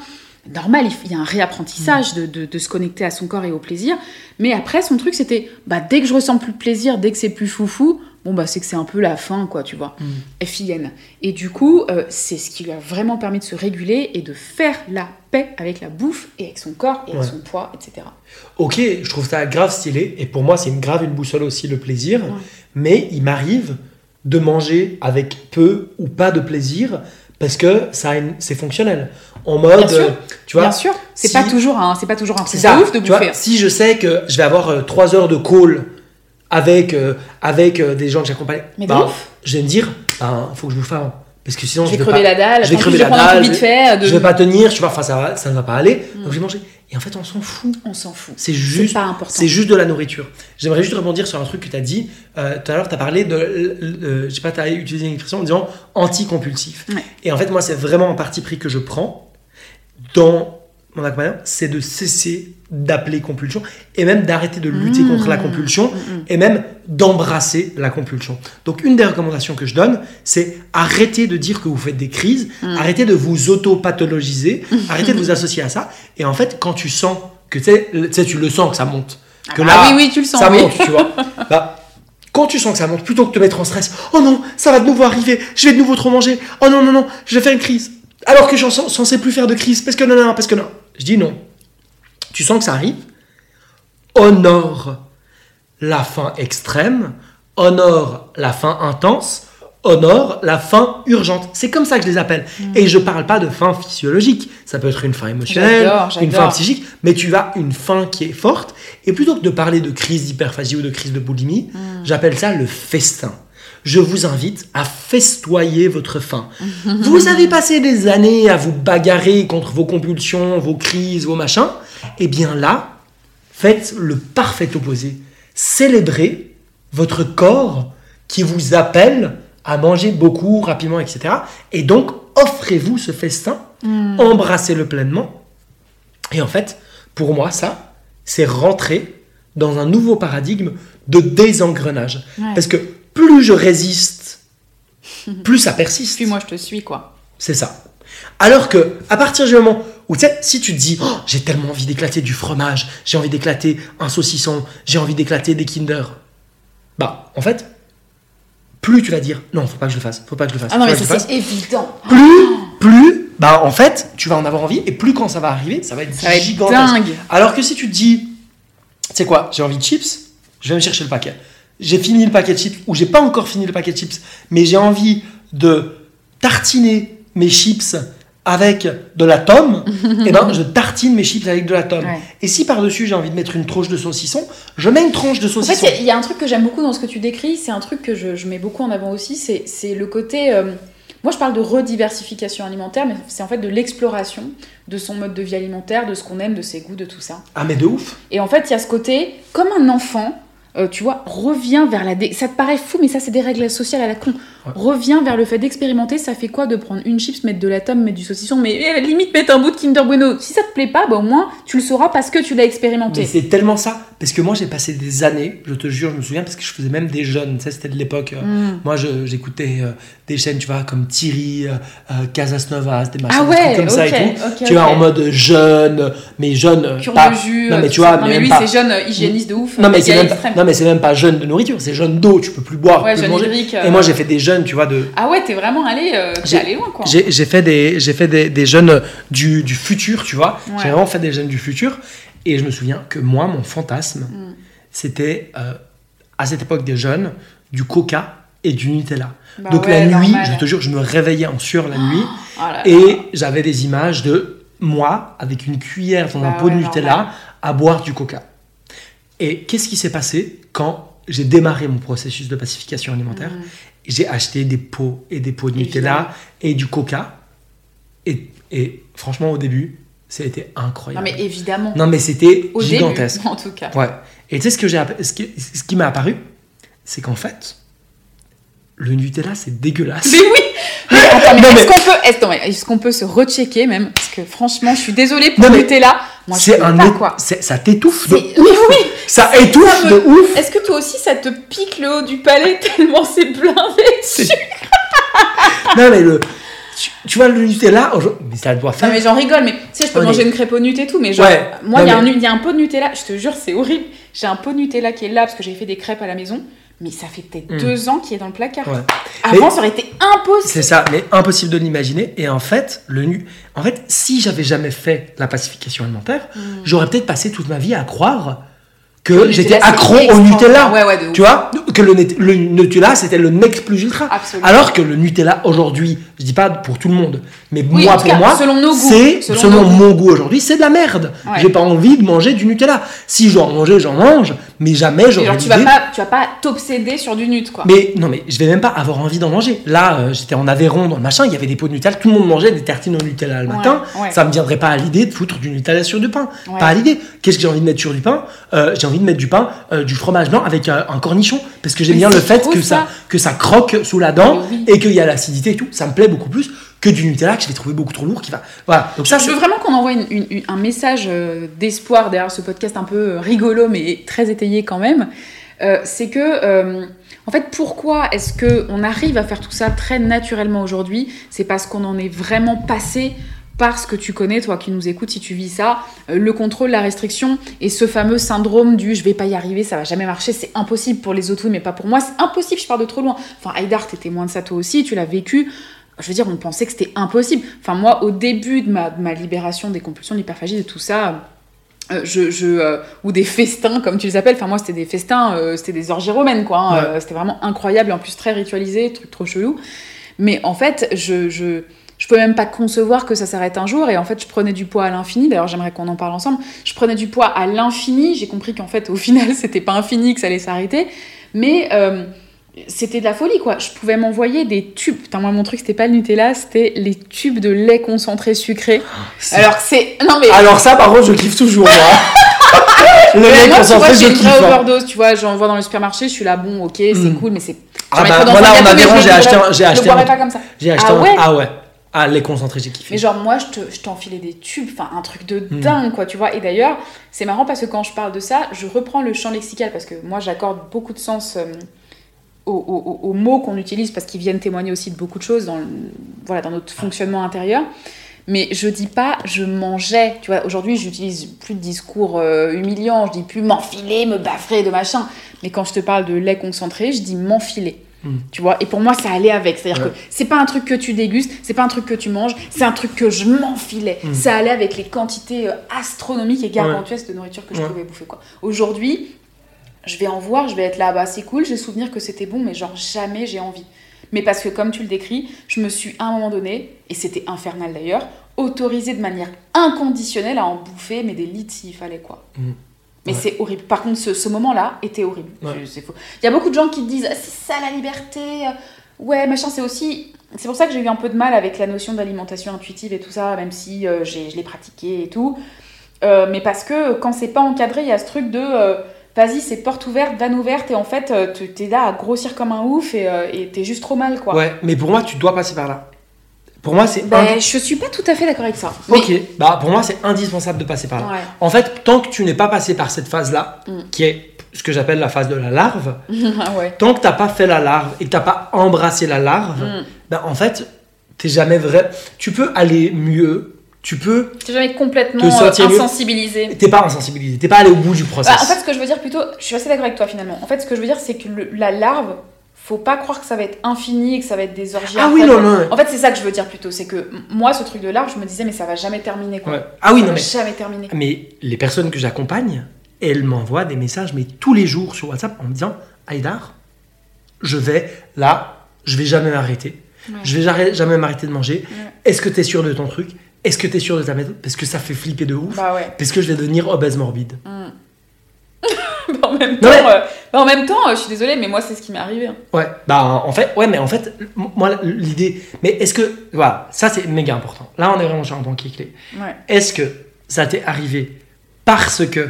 Normal, il y a un réapprentissage de, de- de se connecter à son corps et au plaisir. Mais après, son truc, c'était bah, dès que je ressens plus de plaisir, dès que c'est plus foufou, bon, bah, c'est que c'est un peu la fin, quoi, tu vois. FIN. Et du coup, euh, c'est ce qui lui a vraiment permis de se réguler et de faire la paix avec la bouffe et avec son corps et avec son poids, etc. Ok, je trouve ça grave stylé. Et pour moi, c'est une grave une boussole aussi, le plaisir. Ouais. Mais il m'arrive de manger avec peu ou pas de plaisir parce que ça c'est fonctionnel. En mode, Bien sûr. euh, tu vois, Bien sûr, c'est si- pas toujours un, c'est pas toujours un truc de ouf de tu vois, bouffer. si je sais que je vais avoir 3 heures de call avec, euh, avec euh, des gens que j'accompagne, bah, je vais me dire, ben, faut que je bouffe avant. Parce que sinon, je vais vais crever pas, la dalle, je vais crever je la dalle, vite fait. De... je vais pas tenir, vois, enfin, ça, va, ça ne va pas aller. Mm. Donc je vais manger. Et en fait, on s'en fout. On s'en fout. C'est juste c'est juste de la nourriture. J'aimerais juste rebondir sur un truc que tu as dit. Euh, tout à l'heure, tu as parlé de. euh, je sais pas, tu as utilisé une expression en disant anti-compulsif. Ouais. Et en fait, moi, c'est vraiment un parti pris que je prends dans mon accompagnement c'est de cesser d'appeler compulsion et même d'arrêter de lutter Mmh. contre la compulsion Mm, et même d'embrasser la compulsion. Donc, une des recommandations que je donne, c'est arrêter de dire que vous faites des crises, arrêtez de vous auto-pathologiser, arrêtez de vous associer à ça. Et en fait, quand tu sens que tu le sens que ça monte, que Ah là, oui, oui, tu le sens. ça oui. monte, tu vois. Bah, quand tu sens que ça monte, plutôt que de te mettre en stress, oh non, ça va de nouveau arriver, je vais de nouveau trop manger, oh non, non, non, je vais faire une crise. Alors que je suis censé plus faire de crise, parce que non, non, non, parce que non. Je dis non. Tu sens que ça arrive, honore la faim extrême, honore la faim intense, honore la faim urgente. C'est comme ça que je les appelle. Et je parle pas de faim physiologique. Ça peut être une faim émotionnelle, J'adore, une faim j'adore. psychique, mais tu as une faim qui est forte. Et plutôt que de parler de crise d'hyperphagie ou de crise de boulimie, j'appelle ça le festin. Je vous invite à festoyer votre faim. vous avez passé des années à vous bagarrer contre vos compulsions, vos crises, vos machins. Eh bien là, faites le parfait opposé. Célébrez votre corps qui vous appelle à manger beaucoup, rapidement, etc. Et donc, offrez-vous ce festin, embrassez-le pleinement. Et en fait, pour moi, ça, c'est rentrer dans un nouveau paradigme de désengrenage. Ouais. Parce que plus je résiste, plus ça persiste. Puis moi, je te suis, quoi. C'est ça. Alors que, à partir du moment où, tu sais, si tu te dis, Oh, j'ai tellement envie d'éclater du fromage, j'ai envie d'éclater un saucisson, j'ai envie d'éclater des Kinder, bah, en fait, plus tu vas dire, non, faut pas que je le fasse, faut pas que je le fasse. Ah non, mais c'est évident. Plus, plus, bah, en fait, tu vas en avoir envie, et plus quand ça va arriver, ça va être Ça gigantesque. dingue. Alors que si tu te dis, tu sais quoi, j'ai envie de chips, je vais me chercher le paquet. J'ai fini le paquet de chips, ou j'ai pas encore fini le paquet de chips, mais j'ai envie de tartiner mes chips avec de la tome, et ben je tartine mes chips avec de la tome. Ouais. Et si par-dessus j'ai envie de mettre une tranche de saucisson, je mets une tranche de En saucisson. fait, il y a un truc que j'aime beaucoup dans ce que tu décris, c'est un truc que je, je mets beaucoup en avant aussi, c'est c'est le côté... euh, moi, je parle de rediversification alimentaire, mais c'est en fait de l'exploration de son mode de vie alimentaire, de ce qu'on aime, de ses goûts, de tout ça. Ah mais de ouf. Et en fait, il y a ce côté, comme un enfant, euh, tu vois, revient vers la... dé- Ça te paraît fou, mais ça, c'est des règles sociales à la con. Ouais. Revient vers le fait d'expérimenter, ça fait quoi de prendre une chips, mettre de la tome, mettre du saucisson, mais eh, limite mettre un bout de Kinder Bueno. Si ça te plaît pas, bah, au moins, tu le sauras parce que tu l'as Mais expérimenté. c'est tellement ça. Parce que moi j'ai passé des années, je te jure, je me souviens, parce que je faisais même des jeunes, tu sais, c'était de l'époque. euh, Mm. Moi, j'écoutais euh, des chaînes, tu vois, comme Thierry, euh, euh, Casas Novas, des machins, Ah ouais, comme ça et tout. tu vois, en mode jeune, mais jeune. Cure pas- de jus. non, mais tu ça. vois, non, mais mais lui, pas- c'est jeune hygiéniste de ouf. Non mais, c'est même pas. Non, mais c'est même pas jeune de nourriture, c'est jeune d'eau, tu peux plus boire, Ouais, plus manger. hydrique, euh. Et moi j'ai fait des jeunes, tu vois, de. Ah ouais, t'es vraiment allé, euh, allé loin, quoi. J'ai fait des, j'ai fait des, des jeunes du, du futur, tu vois. Ouais. J'ai vraiment fait des jeunes du futur. Et je me souviens que moi, mon fantasme, Mm. c'était euh, à cette époque des jeunes, du coca et du Nutella. Bah Donc ouais, la nuit, je te jure, je me réveillais en sueur la nuit Oh là là. et j'avais des images de moi avec une cuillère dans un Bah pot de Nutella normal. à boire du coca. Et qu'est-ce qui s'est passé quand j'ai démarré mon processus de pacification alimentaire. J'ai acheté des pots et des pots de Nutella et du coca. Et, et franchement, au début, ça a été Non, incroyable. mais évidemment. Non, mais c'était gigantesque. début, en tout cas. Ouais. Et tu sais ce que ce qui, ce qui m'est apparu c'est qu'en fait, le Nutella, c'est dégueulasse. Mais oui mais mais est-ce qu'on peut, non, se rechecker même? Parce que franchement, je suis désolée pour Non, le mais Nutella. Moi, c'est un pas, quoi. ça t'étouffe de ouf. Oui Ça étouffe Ça de ouf. Est-ce que toi aussi, ça te pique le haut du palais tellement c'est blindé dessus Non mais le, tu, tu vois le Nutella, mais ça doit faire. Non mais j'en rigole, mais tu sais, je peux Ouais, manger une crêpe au Nut et tout, mais genre, Ouais. moi, il mais- y a un pot de Nutella, je te jure, c'est horrible. J'ai un pot de Nutella qui est là parce que j'ai fait des crêpes à la maison, mais ça fait peut-être Mm. deux ans qu'il est dans le placard. Ouais. Avant, Mais- ça aurait été impossible. C'est ça, mais impossible de l'imaginer. Et en fait, le nu, en fait, si j'avais jamais fait la pacification alimentaire, j'aurais peut-être passé toute ma vie à croire que j'étais accro au. Nutella. Ouais, ouais. Tu vois, que le, Nutella c'était le next plus ultra. Absolument. Alors que le Nutella aujourd'hui, je dis pas pour tout le monde, mais Oui, moi pour cas, moi, c'est Selon mon goût aujourd'hui, c'est de la merde. Ouais. J'ai pas envie de manger du Nutella. Si je dois en manger, j'en mange, mais jamais genre, tu vas pas, tu vas pas t'obséder sur du Nut, quoi. mais non, mais je vais même pas avoir envie d'en manger. Là, euh, j'étais en Aveyron dans le machin, il y avait des pots de Nutella, tout le monde mangeait des tartines au Nutella le matin. ouais. Ça me viendrait pas à l'idée de foutre du Nutella sur du pain. Ouais. Pas à l'idée. Qu'est-ce que j'ai envie de mettre sur du pain? Euh, envie de mettre du pain, euh, du fromage blanc avec euh, un cornichon. Parce que j'aime bien le fait que ça. ça. que ça croque sous la dent oui. et qu'il y a l'acidité et tout. Ça me plaît beaucoup plus que du Nutella que je vais trouver beaucoup trop lourd. Qui va... Voilà. Donc ça, je veux vraiment qu'on envoie une- une- une- un message euh, d'espoir derrière ce podcast un peu rigolo mais très étayé quand même. Euh, c'est que, euh, en fait, pourquoi est-ce que on arrive à faire tout ça très naturellement aujourd'hui? C'est parce qu'on en est vraiment passé par ce que tu connais, toi qui nous écoutes, si tu vis ça, euh, le contrôle, la restriction et ce fameux syndrome du je vais pas y arriver, ça va jamais marcher, c'est impossible pour les autres, oui, mais pas pour moi, c'est impossible, je pars de trop loin. Enfin, Haïdar, t'es témoin de ça toi aussi, tu l'as vécu je veux dire, on pensait que c'était impossible. Enfin, moi, au début de ma, de ma libération des compulsions, de l'hyperphagie, de tout ça, euh, je, je, euh, ou des festins, comme tu les appelles. Enfin, moi, c'était des festins, euh, c'était des orgies romaines, quoi. hein. Ouais. C'était vraiment incroyable, et en plus très ritualisé, truc trop chelou. Mais en fait, je, je, je peux même pas concevoir que ça s'arrête un jour. Et en fait, je prenais du poids à l'infini. D'ailleurs, j'aimerais qu'on en parle ensemble. Je prenais du poids à l'infini. J'ai compris qu'en fait, au final, c'était pas infini, que ça allait s'arrêter. Mais euh, c'était de la folie, quoi. Je pouvais m'envoyer des tubes. Putain, moi, mon truc, c'était pas le Nutella, c'était les tubes de lait concentré sucré. c'est- Alors que c'est. Non, mais. Alors ça, par contre, je kiffe toujours, moi. le Mais lait moi, tu vois, concentré, je une kiffe. vraie overdose, tu vois, j'en vois dans le supermarché, je suis là, bon, ok, c'est Mm. cool, mais c'est. Ah bah, voilà, Aveyron, je j'ai acheté boirais- un- j'ai acheté un- pas comme ça. J'ai acheté Ah un... ouais Ah ouais. Ah, lait concentré, j'ai kiffé. Mais genre, moi, je te- je t'enfilais des tubes, enfin, un truc de Mm. dingue, quoi, tu vois. Et d'ailleurs, c'est marrant parce que quand je parle de ça, je reprends le champ lexical parce que moi, j'accorde beaucoup de sens euh, aux, aux- aux mots qu'on utilise parce qu'ils viennent témoigner aussi de beaucoup de choses dans, le- voilà, dans notre fonctionnement intérieur. Mais je dis pas je mangeais, tu vois. Aujourd'hui, j'utilise plus de discours euh, humiliants, je dis plus m'enfiler, me baffrer de machin. Mais quand je te parle de lait concentré, je dis m'enfiler. Mm. Tu vois, et pour moi, ça allait avec. C'est-à-dire Ouais. que c'est pas un truc que tu dégustes, c'est pas un truc que tu manges, c'est un truc que je m'enfilais. Mm. Ça allait avec les quantités euh, astronomiques et gargantuesques de nourriture que je Ouais. pouvais bouffer, quoi. Aujourd'hui, je vais en voir, je vais être là, bah c'est cool, j'ai souvenir que c'était bon, mais genre jamais j'ai envie. Mais parce que comme tu le décris, je me suis à un moment donné, et c'était infernal d'ailleurs, autorisée de manière inconditionnelle à en bouffer, mais des litres s'il fallait quoi. Mm. Mais Ouais. c'est horrible. Par contre, ce, ce moment-là était horrible. Ouais. Je- c'est faux. Il y a beaucoup de gens qui te disent Ah, c'est ça la liberté. euh, Ouais, machin, c'est aussi. C'est pour ça que j'ai eu un peu de mal avec la notion d'alimentation intuitive et tout ça, même si euh, j'ai- je l'ai pratiqué et tout. Euh, mais parce que quand c'est pas encadré, il y a ce truc de euh, vas-y, c'est porte ouverte, vanne ouverte, et en fait, t'es là à grossir comme un ouf et et t'es juste trop mal, quoi. Ouais, mais pour moi, tu dois passer par là. Pour moi, c'est... Ben, je suis pas tout à fait d'accord avec ça. Mais- Ok, bah pour moi, c'est indispensable de passer par là. Ouais. En fait, tant que tu n'es pas passé par cette phase-là, Mm. qui est ce que j'appelle la phase de la larve, Ah ouais. tant que t'as pas fait la larve et que t'as pas embrassé la larve, Mm. ben en fait, t'es jamais vrai. Tu peux aller mieux, tu peux. T'es jamais complètement Te euh, insensibilisé. T'es pas insensibilisé, t'es pas allé au bout du process. Bah, en fait, ce que je veux dire plutôt, je suis assez d'accord avec toi finalement. En fait, ce que je veux dire, c'est que le- la larve, faut pas croire que ça va être infini et que ça va être des orgies. ah oui, non, non. En fait, c'est ça que je veux dire plutôt. C'est que moi, ce truc de larve, je me disais, mais ça va jamais terminer quoi. Ouais. Ah oui, ça non, va mais. jamais terminer. Mais les personnes que j'accompagne, elles m'envoient des messages, mais tous les jours sur WhatsApp, en me disant Aïdar, je vais là, je vais jamais m'arrêter. Ouais. Je vais jamais, jamais m'arrêter de manger. Ouais. Est-ce que tu es sûr de ton truc? Est-ce que tu es sûr de ta méthode? Parce que ça fait flipper de ouf. Bah ouais. Parce que je vais devenir obèse morbide. Bah, en même Non, temps, mais- euh, en même temps, euh, je suis désolée, mais moi, c'est ce qui m'est arrivé. hein. Ouais, bah en fait, ouais, mais en fait, moi l'idée, mais est-ce que, voilà, ça c'est méga important. Là, on est vraiment sur un point qui est clé. Ouais. Est-ce que ça t'est arrivé parce que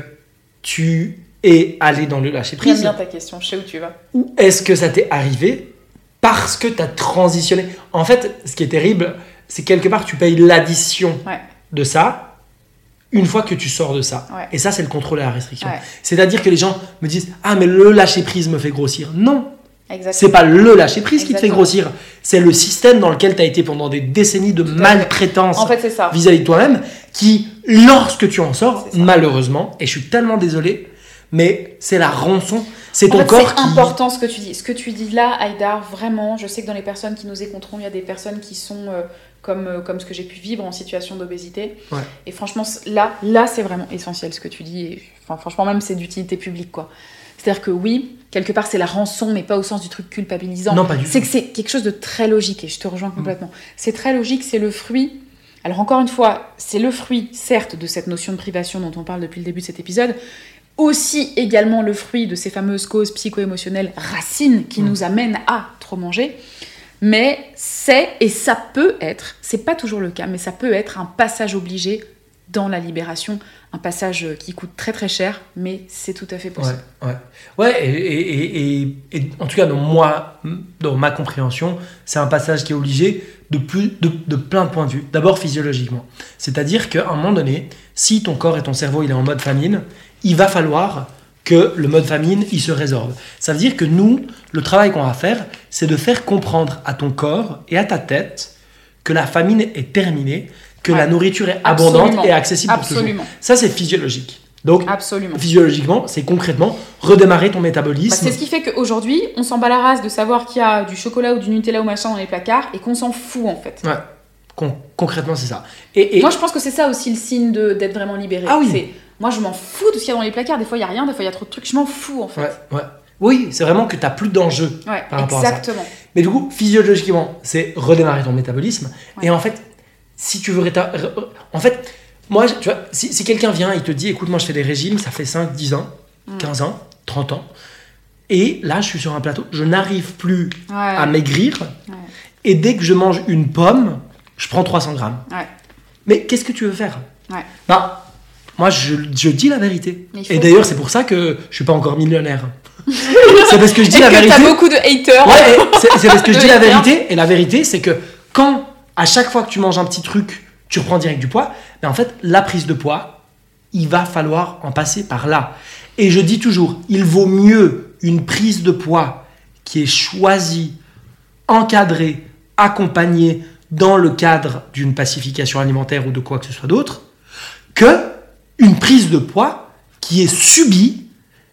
tu et aller dans le lâcher J'aime prise bien ta question, je sais où tu vas. Ou est-ce que ça t'est arrivé parce que tu as transitionné? En fait, ce qui est terrible, c'est quelque part tu payes l'addition Ouais. de ça une fois que tu sors de ça. Ouais. Et ça, c'est le contrôle et la restriction. Ouais. C'est-à-dire que les gens me disent Ah, mais le lâcher prise me fait grossir. Non, c'est pas le lâcher prise qui te fait grossir. C'est le système dans lequel tu as été pendant des décennies de maltraitance En fait, vis-à-vis de toi-même qui, lorsque tu en sors, malheureusement, et je suis tellement désolé, mais c'est la rançon. C'est ton fait, corps c'est qui. important ce que tu dis. Ce que tu dis là, Aïdar, vraiment, je sais que dans les personnes qui nous écouteront, il y a des personnes qui sont euh, comme, euh, comme ce que j'ai pu vivre en situation d'obésité. Ouais. Et franchement, là, là c'est vraiment essentiel ce que tu dis. Et, enfin, franchement, même, c'est d'utilité publique, quoi. C'est-à-dire que oui, quelque part, c'est la rançon, mais pas au sens du truc culpabilisant. Non, pas du C'est tout. que c'est quelque chose de très logique, et je te rejoins complètement. C'est très logique, c'est le fruit. Alors, encore une fois, c'est le fruit, certes, de cette notion de privation dont on parle depuis le début de cet épisode, aussi également le fruit de ces fameuses causes psycho-émotionnelles racines qui Mm. nous amènent à trop manger. Mais c'est, et ça peut être, c'est pas toujours le cas, mais ça peut être un passage obligé dans la libération, un passage qui coûte très très cher, mais c'est tout à fait Ouais, possible. ouais. Ouais, et, et- en tout cas, dans, moi, dans ma compréhension, c'est un passage qui est obligé de, plus, de plein de points de vue. D'abord physiologiquement. C'est-à-dire qu'à un moment donné, si ton corps et ton cerveau il est en mode famine, il va falloir que le mode famine il se résorbe. Ça veut dire que nous, le travail qu'on va faire, c'est de faire comprendre à ton corps et à ta tête que la famine est terminée, que Ouais. la nourriture est abondante Absolument. et accessible pour toujours. Absolument. Ça, c'est physiologique. Donc, Absolument. physiologiquement, c'est concrètement redémarrer ton Bah, métabolisme. c'est ce qui fait qu'aujourd'hui, on s'en bat la race de savoir qu'il y a du chocolat ou du Nutella ou machin dans les placards et qu'on s'en fout en fait. Ouais, Con- concrètement, c'est ça. Et, et- Moi, je pense que c'est ça aussi le signe d'être vraiment libéré. Ah oui. Moi, je m'en fous de ce qu'il y a dans les placards. Des fois, il y a rien, des fois, il y a trop de trucs. Je m'en fous en fait. ouais, ouais. Oui, c'est vraiment que tu n'as plus d'enjeu. Ouais, Par rapport à ça. exactement. Mais du coup, physiologiquement, c'est redémarrer ton métabolisme. Et en fait, si tu veux... En fait, moi, tu vois, si, si quelqu'un vient et te dit, écoute, moi, je fais des régimes, ça fait 5, 10 ans, Mm. 15 ans, 30 ans, et là, je suis sur un plateau, je n'arrive plus Ouais. à maigrir, Ouais. et dès que je mange une pomme, je prends 300 grammes. Ouais. Mais qu'est-ce que tu veux faire? Ouais. Moi, je, je dis la vérité. Mais Et d'ailleurs, c'est pour ça que je suis pas encore millionnaire. c'est parce que je dis Et la que vérité. t'as beaucoup de haters. Ouais, c'est parce que je dis la vérité. Et la vérité, c'est que quand, à chaque fois que tu manges un petit truc, tu reprends direct du poids, ben en fait, la prise de poids, il va falloir en passer par là. Et je dis toujours, il vaut mieux une prise de poids qui est choisie, encadrée, accompagnée dans le cadre d'une pacification alimentaire ou de quoi que ce soit d'autre, que une prise de poids qui est subie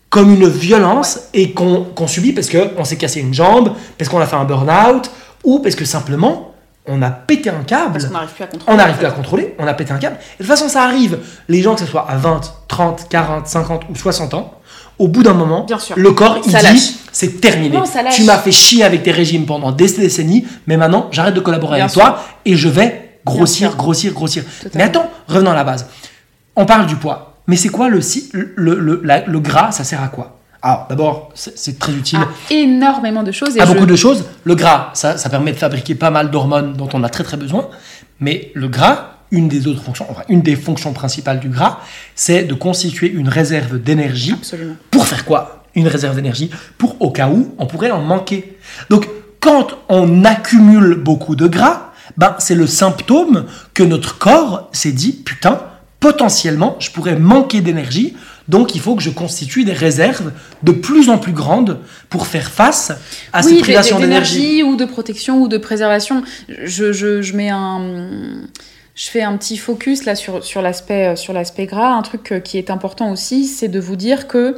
comme une violence et qu'on subit parce qu'on s'est cassé une jambe, parce qu'on a fait un burn-out, ou parce que simplement on a pété un câble, Parce qu'on n'arrive plus à contrôler. on n'arrive plus à contrôler, on a pété un câble. Et de toute façon, ça arrive. Les gens, que ce soit à 20, 30, 40, 50 ou 60 ans, au bout d'un moment, Bien sûr. le corps, il Ça dit c'est terminé. Non, ça lâche. Tu m'as fait chier avec tes régimes pendant des décennies, mais maintenant, j'arrête de collaborer Bien avec sûr. toi et je vais grossir, grossir, grossir. Mais attends, revenons à la base. On parle du poids. Mais c'est quoi le, si- le, le, la- le gras Ça sert à quoi? Alors, d'abord, c'est très utile Ah, énormément de choses. Et à je- beaucoup de choses. Le gras, ça, ça permet de fabriquer pas mal d'hormones dont on a très très besoin. Mais le gras, une des autres fonctions, enfin une des fonctions principales du gras, c'est de constituer une réserve d'énergie. Absolument. Pour faire quoi? Une réserve d'énergie pour au cas où on pourrait en manquer. Donc quand on accumule beaucoup de gras, ben, c'est le symptôme que notre corps s'est dit putain, potentiellement, je pourrais manquer d'énergie. Donc il faut que je constitue des réserves de plus en plus grandes pour faire face à oui, ces privations d'énergie. ou de protection ou de préservation. Je, je, je mets un. Je fais un petit focus là sur, sur l'aspect l'aspect gras. Un truc euh, qui est important aussi, c'est de vous dire que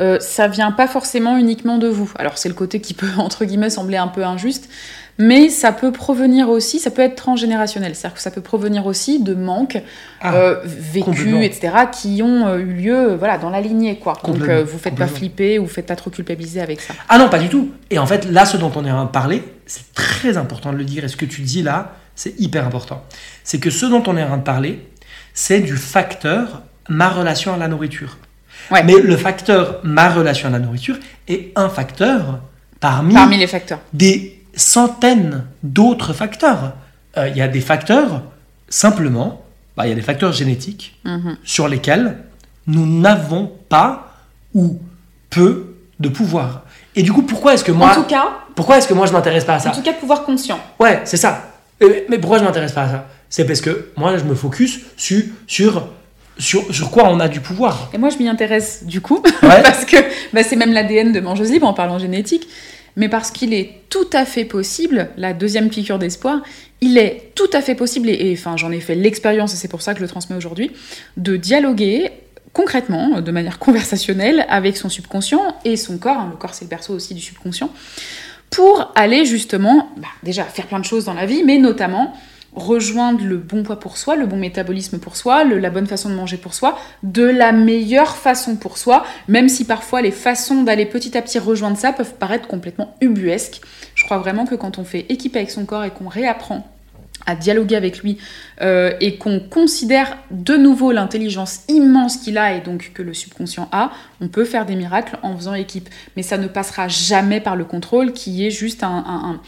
euh, ça vient pas forcément uniquement de vous. Alors c'est le côté qui peut entre guillemets sembler un peu injuste, mais ça peut provenir aussi, ça peut être transgénérationnel. C'est-à-dire que ça peut provenir aussi de manques Ah, euh, vécus, etc., qui ont euh, eu lieu euh, voilà, dans la lignée. Quoi. Donc euh, vous faites pas flipper ou vous faites pas trop culpabiliser avec ça. Ah non, pas du tout. Et en fait, là, ce dont on est en train de parler, c'est très important de le dire. Et ce que tu dis là, c'est hyper important. C'est que ce dont on est en train de parler, c'est du facteur ma relation à la nourriture. Ouais. Mais le facteur ma relation à la nourriture est un facteur parmi, Parmi les facteurs. des centaines d'autres facteurs. Euh, Il y a des facteurs, simplement, bah, il y a des facteurs génétiques Mhm. sur lesquels nous n'avons pas ou peu de pouvoir. Et du coup, pourquoi est-ce que moi, En tout cas, pourquoi est-ce que moi je m'intéresse pas à ça en tout cas, pouvoir conscient. Ouais, c'est ça. Mais pourquoi je m'intéresse pas à ça? C'est parce que moi, je me focus sur, sur, sur, sur quoi on a du pouvoir. Et moi, je m'y intéresse du coup, Ouais. parce que bah, c'est même l'ADN de Mangeuse Libre en parlant génétique, mais parce qu'il est tout à fait possible, la deuxième piqûre d'espoir, il est tout à fait possible, et, enfin j'en ai fait l'expérience et c'est pour ça que je le transmets aujourd'hui, de dialoguer concrètement, de manière conversationnelle, avec son subconscient et son corps, hein, le corps c'est le berceau aussi du subconscient, pour aller justement, bah, déjà faire plein de choses dans la vie, mais notamment rejoindre le bon poids pour soi, le bon métabolisme pour soi, la bonne façon de manger pour soi, de la meilleure façon pour soi, même si parfois les façons d'aller petit à petit rejoindre ça peuvent paraître complètement ubuesques. Je crois vraiment que quand on fait équipe avec son corps et qu'on réapprend à dialoguer avec lui euh, et qu'on considère de nouveau l'intelligence immense qu'il a et donc que le subconscient a, on peut faire des miracles en faisant équipe. Mais ça ne passera jamais par le contrôle qui est juste un-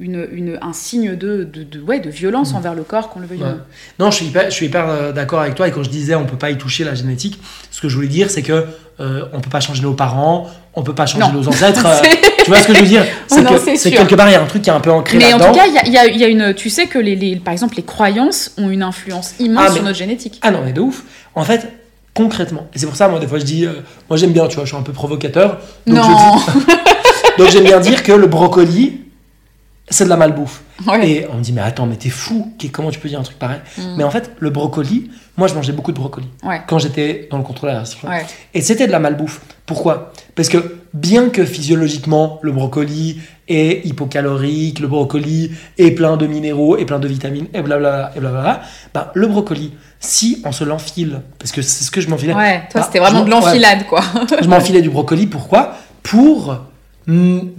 une- une- un signe de, de, de- ouais, de violence Mm. envers le corps, qu'on le veuille ou Ouais. non. Non, je suis hyper, je suis hyper euh, d'accord avec toi. Et quand je disais on peut pas y toucher la génétique, ce que je voulais dire, c'est que euh, on peut pas changer nos parents, on peut pas changer Non. nos ancêtres. euh, tu vois ce que je veux dire? C'est que quelque part il y a un truc qui est un peu ancré Mais en tout cas, il y a, y y une. Tu sais que les, les- par exemple les croyances ont une influence immense Ah, mais- sur notre génétique. Ah non, mais de ouf. En fait, concrètement, et c'est pour ça, moi, des fois, je dis, euh, moi, j'aime bien, tu vois, je suis un peu provocateur. Donc non. je dis- donc j'aime bien dire que le brocoli, c'est de la malbouffe. Ouais. Et on me dit, mais attends, mais t'es fou, comment tu peux dire un truc pareil Mm. Mais en fait, le brocoli, moi, je mangeais beaucoup de brocoli Ouais. quand j'étais dans le contrôle à la restriction. Ouais. Et c'était de la malbouffe. Pourquoi? Parce que bien que physiologiquement, le brocoli est hypocalorique, le brocoli est plein de minéraux et plein de vitamines, et blablabla, et blablabla, ben, le brocoli, si on se l'enfile, parce que c'est ce que je m'enfilais, Ouais, toi Ah, c'était vraiment de l'enfilade quoi. je m'enfilais du brocoli, pourquoi? Pour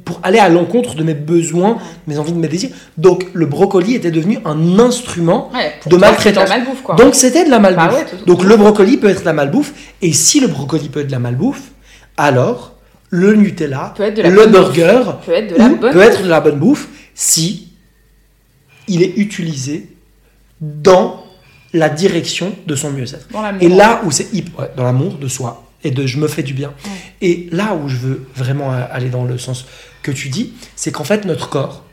pour aller à l'encontre de mes besoins, mes envies, de mes désirs. Donc le brocoli était devenu un instrument Ouais, de maltraitance. Donc c'était de la malbouffe. Bah ouais, tout- tout- Donc le brocoli peut être de la malbouffe. Et si le brocoli peut être de la malbouffe, alors le Nutella, Peut être de la le burger, peut être de la bonne. peut être de la bonne bouffe si il est utilisé dans la direction de son mieux-être. Et là où c'est dans l'amour de soi et de je me fais du bien. Ouais. Et là où je veux vraiment aller dans le sens que tu dis, c'est qu'en fait notre corps,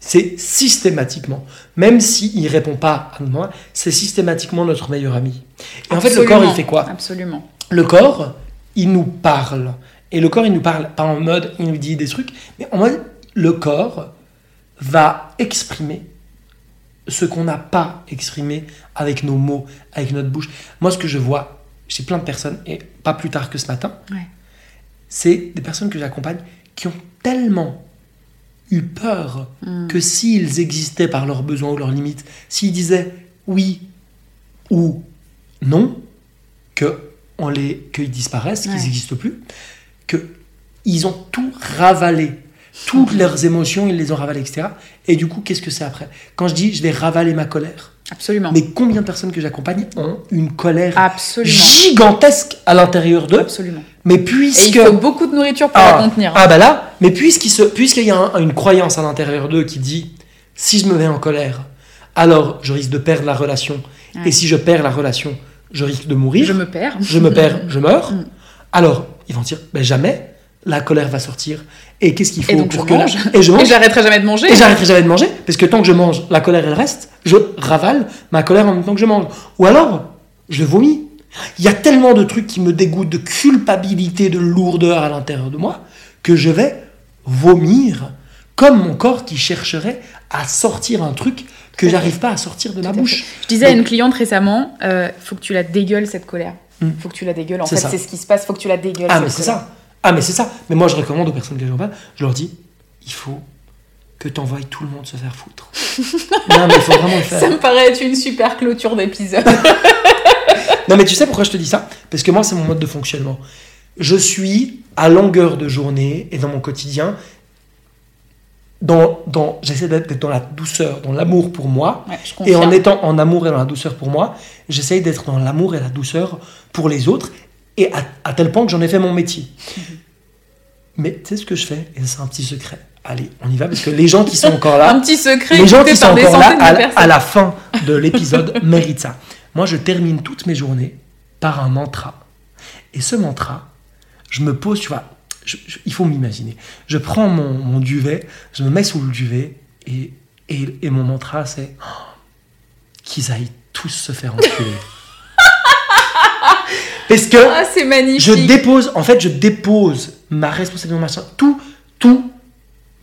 c'est systématiquement, même s'il ne répond pas à moi, c'est systématiquement notre meilleur ami. Et en fait le corps il fait quoi? Absolument. Le corps, il nous parle. Et le corps, il nous parle pas en mode, il nous dit des trucs, mais en mode, le corps va exprimer ce qu'on n'a pas exprimé avec nos mots, avec notre bouche. Moi, ce que je vois chez plein de personnes, et pas plus tard que ce matin, Ouais. c'est des personnes que j'accompagne qui ont tellement eu peur Mm. que s'ils existaient par leurs besoins ou leurs limites, s'ils disaient oui ou non, que on les qu'ils disparaissent, qu'ils n'existent plus, que ils ont tout ravalé, toutes leurs émotions, ils les ont ravalées, etc. Et du coup, qu'est-ce que c'est après? Quand je dis je vais ravaler ma colère, Absolument. mais combien de personnes que j'accompagne ont une colère Absolument. gigantesque à l'intérieur d'eux Absolument. Mais Et puisque il faut beaucoup de nourriture pour ah, la contenir. ah bah là, mais puisqu'il se- puisqu'il y a un- une croyance à l'intérieur d'eux qui dit si je me mets en colère, alors je risque de perdre la relation. Ouais. Et si je perds la relation, je risque de mourir. Je me perds. Je me perds, je meurs. Mm. Alors, ils vont dire ben jamais la colère va sortir. Et qu'est-ce qu'il faut Et donc pour que la- mange. Et je Et mange. j'arrêterai jamais de manger. Et j'arrêterai jamais de manger, parce que tant que je mange, la colère elle reste, je ravale ma colère en même temps que je mange. Ou alors, je vomis. Il y a tellement de trucs qui me dégoûtent, de culpabilité, de lourdeur à l'intérieur de moi, que je vais vomir, comme mon corps qui chercherait à sortir un truc que j'arrive pas à sortir de ma bouche. Je disais à une cliente récemment, euh, faut que tu la dégueules cette colère. Mm. Faut que tu la dégueules. En fait, c'est ce qui se passe. Faut que tu la dégueules. Ah, mais c'est ça. Ah, mais c'est ça. Mais moi, je recommande aux personnes que j'en je leur dis, il faut que tu envoies tout le monde se faire foutre. non, mais il faut vraiment le faire. Ça me paraît être une super clôture d'épisode. Non, mais tu sais pourquoi je te dis ça? Parce que moi, c'est mon mode de fonctionnement. Je suis à longueur de journée et dans mon quotidien, dans, dans, j'essaie d'être dans la douceur, dans l'amour pour moi. Ouais, Et en étant en amour et dans la douceur pour moi, j'essaye d'être dans l'amour et la douceur pour les autres. Et à, à tel point que j'en ai fait mon métier. Mais tu sais ce que je fais? Et c'est un petit secret. Allez, on y va parce que les gens qui sont encore là, Un petit secret les gens qui sont encore là à, la fin de l'épisode méritent ça. Moi, je termine toutes mes journées par un mantra. Et ce mantra, je me pose, tu vois, je- je- il faut m'imaginer. Je prends mon, mon duvet, je me mets sous le duvet et, et, et mon mantra c'est Oh, qu'ils aillent tous se faire enculer. Parce que Ah, c'est magnifique. je dépose, en fait, je dépose ma responsabilité, machin, tout, tout.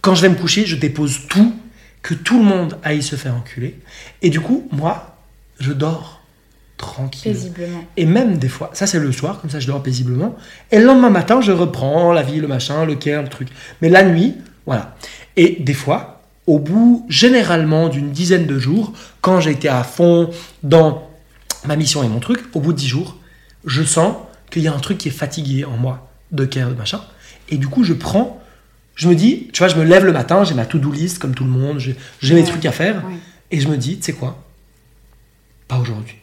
Quand je vais me coucher, je dépose tout, que tout le monde aille se faire enculer. Et du coup, moi, je dors tranquille. Paisiblement. Et même des fois, ça c'est le soir, comme ça je dors paisiblement. Et le lendemain matin, je reprends la vie, le machin, le care, le truc. Mais la nuit, voilà. Et des fois, au bout généralement d'une dizaine de jours, quand j'ai été à fond dans ma mission et mon truc, au bout de dix jours, je sens qu'il y a un truc qui est fatigué en moi, de care, de machin. Et du coup, je prends, je me dis, tu vois, je me lève le matin, j'ai ma to-do list comme tout le monde, j'ai mes trucs à faire. ouais. Et je me dis, tu sais quoi? Pas aujourd'hui.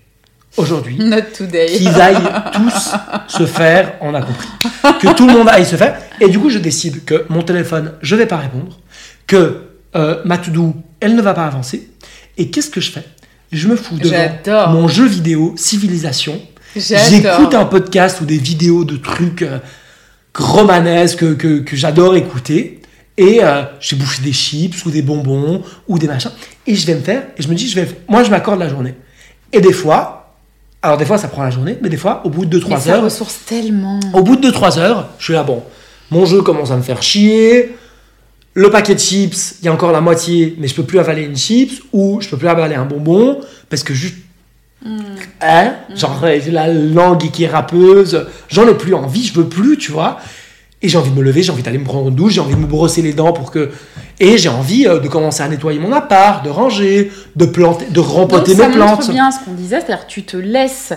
Aujourd'hui, Not today. qu'ils aillent tous se faire, on a compris. Que tout le monde aille se faire. Et du coup, je décide que mon téléphone, je vais pas répondre. Que euh, ma to-do, elle ne va pas avancer. Et qu'est-ce que je fais? Je me fous devant mon jeu vidéo Civilisation. J'écoute un podcast ou des vidéos de trucs euh, romanesques que, j'adore écouter. Et euh, j'ai bouffé des chips ou des bonbons ou des machins. Et je vais me faire, et je me dis, je vais, moi je m'accorde la journée. Et des fois, alors des fois ça prend la journée, mais des fois, au bout de 2-3 Mais ça heures, ressource tellement. au bout de 2-3 heures, je suis là, bon, mon jeu commence à me faire chier. Le paquet de chips, il y a encore la moitié, mais je peux plus avaler une chips ou je peux plus avaler un bonbon parce que juste. Hein? Genre, j'ai la langue qui est râpeuse, j'en ai plus envie, je veux plus, tu vois. Et j'ai envie de me lever, j'ai envie d'aller me prendre une douche, j'ai envie de me brosser les dents pour que. Et j'ai envie euh, de commencer à nettoyer mon appart, de ranger, de planter, de rempoter ça mes montre plantes. bien ce qu'on disait, c'est-à-dire tu te laisses,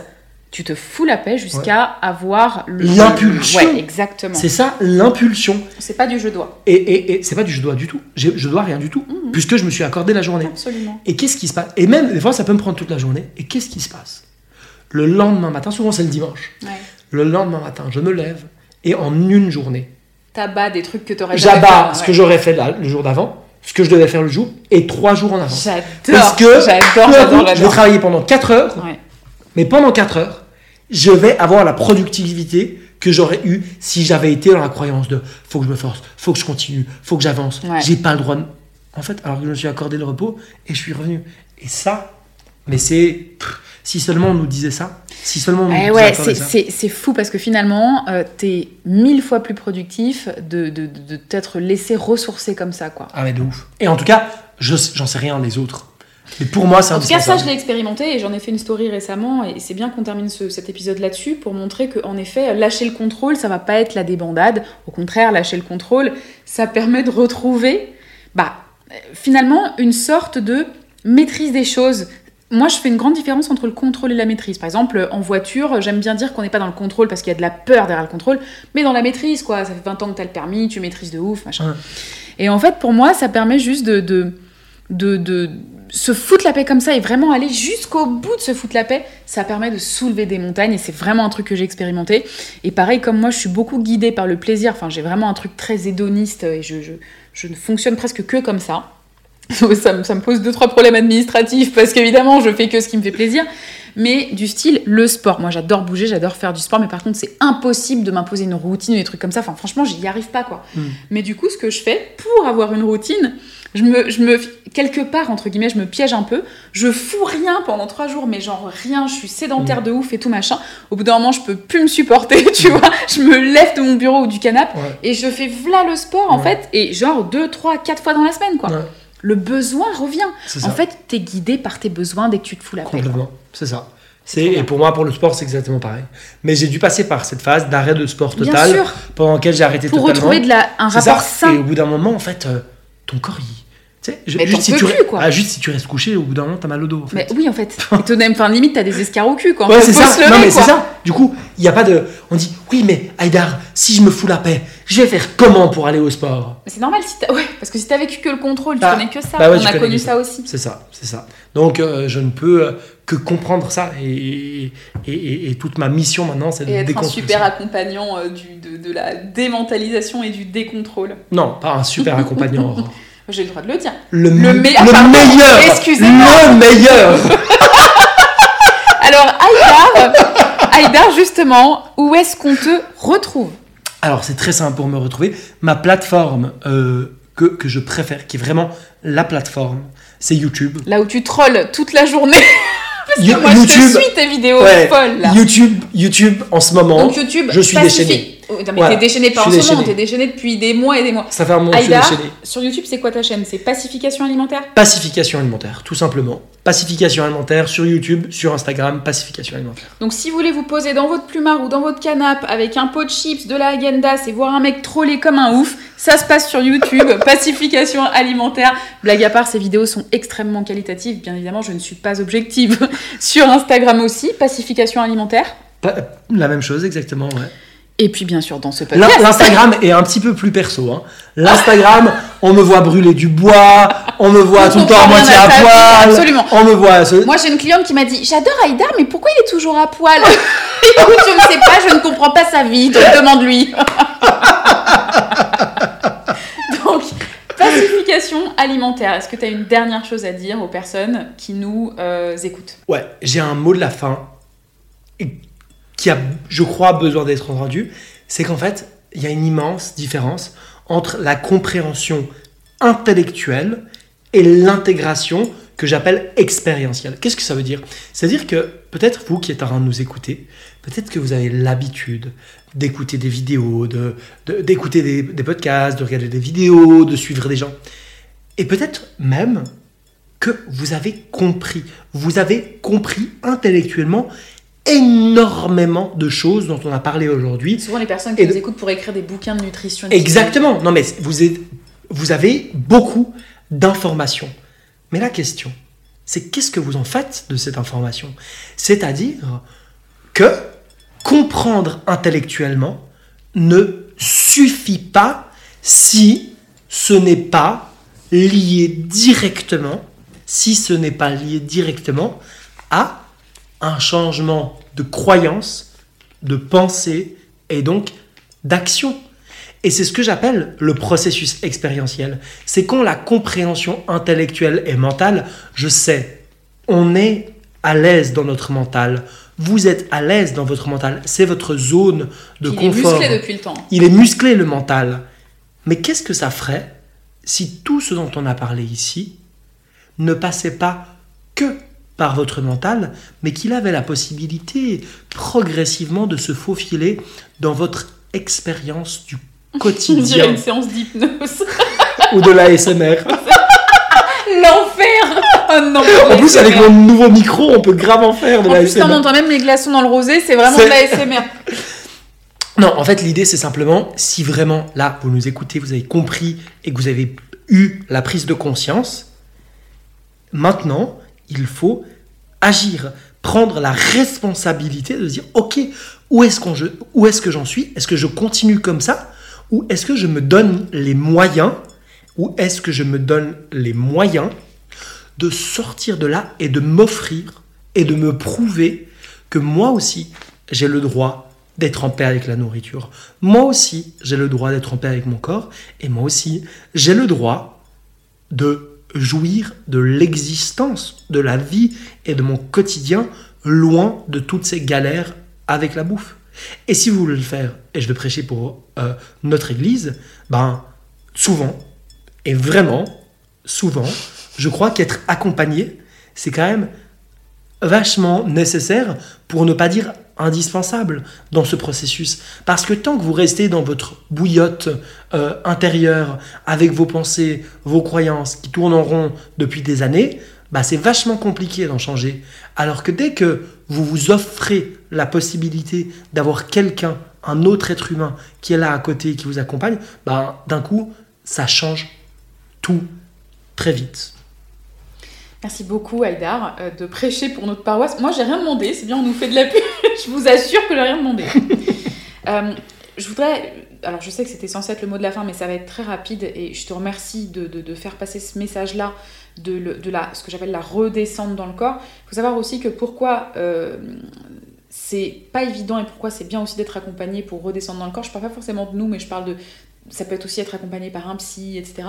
tu te fous la paix jusqu'à avoir L'impulsion. Ouais, exactement. C'est ça, l'impulsion. C'est pas du je dois. Et, et, et c'est pas du je dois du tout. J'ai- Je dois rien du tout, Mhm. puisque je me suis accordé la journée. Absolument. Et qu'est-ce qui se passe? Et même, des fois, ça peut me prendre toute la journée. Et qu'est-ce qui se passe? Le lendemain matin, souvent c'est le dimanche, Ouais. le lendemain matin, je me lève et en une journée, T'abats des trucs que t'aurais jamais j'abats ce que j'aurais fait le jour d'avant, ce que je devais faire le jour, et trois jours en avance. J'adore. Parce que j'adore, j'adore, je vais travailler pendant 4 heures, mais pendant 4 heures, je vais avoir la productivité que j'aurais eu si j'avais été dans la croyance de faut que je me force, faut que je continue, faut que j'avance, Ouais. j'ai pas le droit de... En fait, alors que je me suis accordé le repos et je suis revenu. Et ça, mais c'est... Si seulement on nous disait ça, si seulement on nous Eh disait ouais, c'est- ça. c'est c'est fou parce que finalement, euh, t'es mille fois plus productif de, de, de, de t'être laissé ressourcer comme ça, quoi. Ah mais de ouf. Et en tout cas, je j'en sais rien des autres. Mais pour moi, c'est En tout cas, ça, je l'ai expérimenté et j'en ai fait une story récemment. Et c'est bien qu'on termine ce- cet épisode là-dessus pour montrer qu'en effet, lâcher le contrôle, ça va pas être la débandade. Au contraire, lâcher le contrôle, ça permet de retrouver, bah, finalement, une sorte de maîtrise des choses. Moi, je fais une grande différence entre le contrôle et la maîtrise. Par exemple, en voiture, j'aime bien dire qu'on n'est pas dans le contrôle parce qu'il y a de la peur derrière le contrôle, mais dans la maîtrise, quoi. Ça fait 20 ans que tu as le permis, tu maîtrises de ouf, machin. Ouais. Et en fait, pour moi, ça permet juste de, de, de, de se foutre la paix comme ça et vraiment aller jusqu'au bout de se foutre la paix. Ça permet de soulever des montagnes et c'est vraiment un truc que j'ai expérimenté. Et pareil, comme moi, je suis beaucoup guidée par le plaisir. Enfin, j'ai vraiment un truc très hédoniste et je, je, je ne fonctionne presque que comme ça. ça, me, ça me pose deux trois problèmes administratifs parce qu'évidemment je fais que ce qui me fait plaisir mais du style le sport moi j'adore bouger j'adore faire du sport mais par contre c'est impossible de m'imposer une routine ou des trucs comme ça enfin franchement j'y arrive pas quoi Mm. mais du coup ce que je fais pour avoir une routine je me, je me quelque part entre guillemets je me piège un peu je fous rien pendant trois jours mais genre rien je suis sédentaire de ouf et tout machin au bout d'un moment je peux plus me supporter tu vois je me lève de mon bureau ou du canapé Ouais. et je fais v'là le sport en Ouais. fait et genre deux trois quatre fois dans la semaine quoi Ouais, le besoin revient. En fait, t'es guidé par tes besoins dès que tu te fous la paix. Complètement, c'est ça. C'est, et pour moi, pour le sport, c'est exactement pareil. Mais j'ai dû passer par cette phase d'arrêt de sport Bien total, sûr, pendant laquelle j'ai arrêté pour totalement. retrouver de la, un rapport ça. Et sain. au bout d'un moment, en fait, euh, ton corps, il. Tu sais, je- Mais juste, t'en si peux tu, plus, quoi. Ah, juste si tu restes couché, au bout d'un moment, t'as mal au dos. En fait. Mais oui, en fait. Et même, enfin, limite, t'as des escarres au cul quand ouais, c'est ça. lever, non, mais c'est ça. Du coup, il n'y a pas de. On dit, oui, mais Haïdar, si je me fous la paix, je vais faire comment pour aller au sport? C'est normal, si. Ouais, parce que si t'as vécu que le contrôle, tu Bah, connais que ça. bah ouais, On tu a connu ça aussi. C'est ça, c'est ça. Donc, euh, je ne peux euh, que comprendre ça. Et, et, et- et toute ma mission maintenant, c'est de être un super accompagnant euh, du, de, de la démentalisation et du décontrôle. Non, pas un super accompagnant. J'ai le droit de le dire. Le, Le me- me- le pardon, meilleur excusez-moi. Le meilleur Alors, Aïdar, Aïdar, justement, où est-ce qu'on te retrouve? Alors, c'est très simple pour me retrouver. Ma plateforme euh, que, que je préfère, qui est vraiment la plateforme, c'est YouTube. Là où tu trolls toute la journée. Parce que moi, YouTube, je te suis tes vidéos Ouais, folles, là. YouTube, YouTube, en ce moment, Donc YouTube, je suis déchaîné. Oh, non, mais Voilà, t'es déchaîné pas en ce moment, t'es déchaîné. depuis des mois et des mois. Ça fait un moment que je suis déchaîné. sur YouTube, c'est quoi ta chaîne? C'est pacification alimentaire? Pacification alimentaire, tout simplement. Pacification alimentaire sur YouTube, sur Instagram, pacification alimentaire. Donc si vous voulez vous poser dans votre plumard ou dans votre canapé avec un pot de chips, de la Agendas et voir un mec troller comme un ouf, ça se passe sur YouTube, pacification alimentaire. Blague à part, ces vidéos sont extrêmement qualitatives. Bien évidemment, je ne suis pas objective. sur Instagram aussi, pacification alimentaire. Pa- La même chose, exactement, ouais. Et puis bien sûr dans ce podcast. L'Instagram est un petit peu plus perso. Hein. L'Instagram, on me voit brûler du bois, on me voit tout le temps à moitié à poil, absolument. on me voit... se- Moi j'ai une cliente qui m'a dit J'adore Aïda, mais pourquoi il est toujours à poil? Écoute, je ne sais pas, je ne comprends pas sa vie, donc demande-lui. donc, pacification alimentaire. Est-ce que tu as une dernière chose à dire aux personnes qui nous euh, écoutent? Ouais, j'ai un mot de la fin qui a, je crois, besoin d'être entendu. C'est qu'en fait, il y a une immense différence entre la compréhension intellectuelle et l'intégration que j'appelle expérientielle. Qu'est-ce que ça veut dire? C'est-à-dire que peut-être vous qui êtes en train de nous écouter, peut-être que vous avez l'habitude d'écouter des vidéos, de- d'écouter des podcasts, de regarder des vidéos, de suivre des gens. Et peut-être même que vous avez compris. Vous avez compris intellectuellement énormément de choses dont on a parlé aujourd'hui. Souvent les personnes qui Et nous écoutent pour écrire des bouquins de nutrition. Exactement. Non, mais vous, êtes- vous avez beaucoup d'informations. Mais la question, c'est qu'est-ce que vous en faites de cette information? C'est-à-dire que comprendre intellectuellement ne suffit pas si ce n'est pas lié directement, si ce n'est pas lié directement à un changement de croyance, de pensée et donc d'action. Et c'est ce que j'appelle le processus expérientiel. C'est quand la compréhension intellectuelle et mentale, je sais, on est à l'aise dans notre mental. Vous êtes à l'aise dans votre mental. C'est votre zone de Il est confort. musclé depuis le temps. Il est musclé le mental. Mais qu'est-ce que ça ferait si tout ce dont on a parlé ici ne passait pas par votre mental, mais qu'il avait la possibilité progressivement de se faufiler dans votre expérience du quotidien une séance d'hypnose. ou de l'ASMR. L'enfer Oh non En plus, avec mon nouveau micro, on peut grave en faire de En plus, on l'ASMR. entend même les glaçons dans le rosé, c'est vraiment de l'ASMR. Non, en fait, l'idée, c'est simplement, si vraiment, là, vous nous écoutez, vous avez compris et que vous avez eu la prise de conscience, maintenant, il faut agir, prendre la responsabilité de dire, OK, où est-ce que j'en suis? Est-ce que je continue comme ça? Ou est-ce que je me donne les moyens? Ou est-ce que je me donne les moyens de sortir de là et de m'offrir et de me prouver que moi aussi, j'ai le droit d'être en paix avec la nourriture. Moi aussi, j'ai le droit d'être en paix avec mon corps. Et moi aussi, j'ai le droit de jouir de l'existence, de la vie et de mon quotidien, loin de toutes ces galères avec la bouffe. Et si vous voulez le faire, et je vais prêcher pour euh, notre église, ben souvent, et vraiment souvent, je crois qu'être accompagné, c'est quand même vachement nécessaire, pour ne pas dire indispensable dans ce processus. Parce que tant que vous restez dans votre bouillotte euh, intérieure, avec vos pensées, vos croyances qui tournent en rond depuis des années, bah c'est vachement compliqué d'en changer. Alors que dès que vous vous offrez la possibilité d'avoir quelqu'un, un autre être humain qui est là à côté qui vous accompagne, bah, d'un coup, ça change tout très vite. Merci beaucoup, Haïdar, euh, de prêcher pour notre paroisse. Moi, j'ai rien demandé, c'est bien, on nous fait de la pub. je vous assure que j'ai rien demandé. Euh, je voudrais. Alors, je sais que c'était censé être le mot de la fin, mais ça va être très rapide et je te remercie de, de- de faire passer ce message-là de, le- de la, ce que j'appelle la redescente dans le corps. Il faut savoir aussi que pourquoi euh, c'est pas évident et pourquoi c'est bien aussi d'être accompagné pour redescendre dans le corps. Je parle pas forcément de nous, mais je parle de. Ça peut être aussi être accompagné par un psy, etc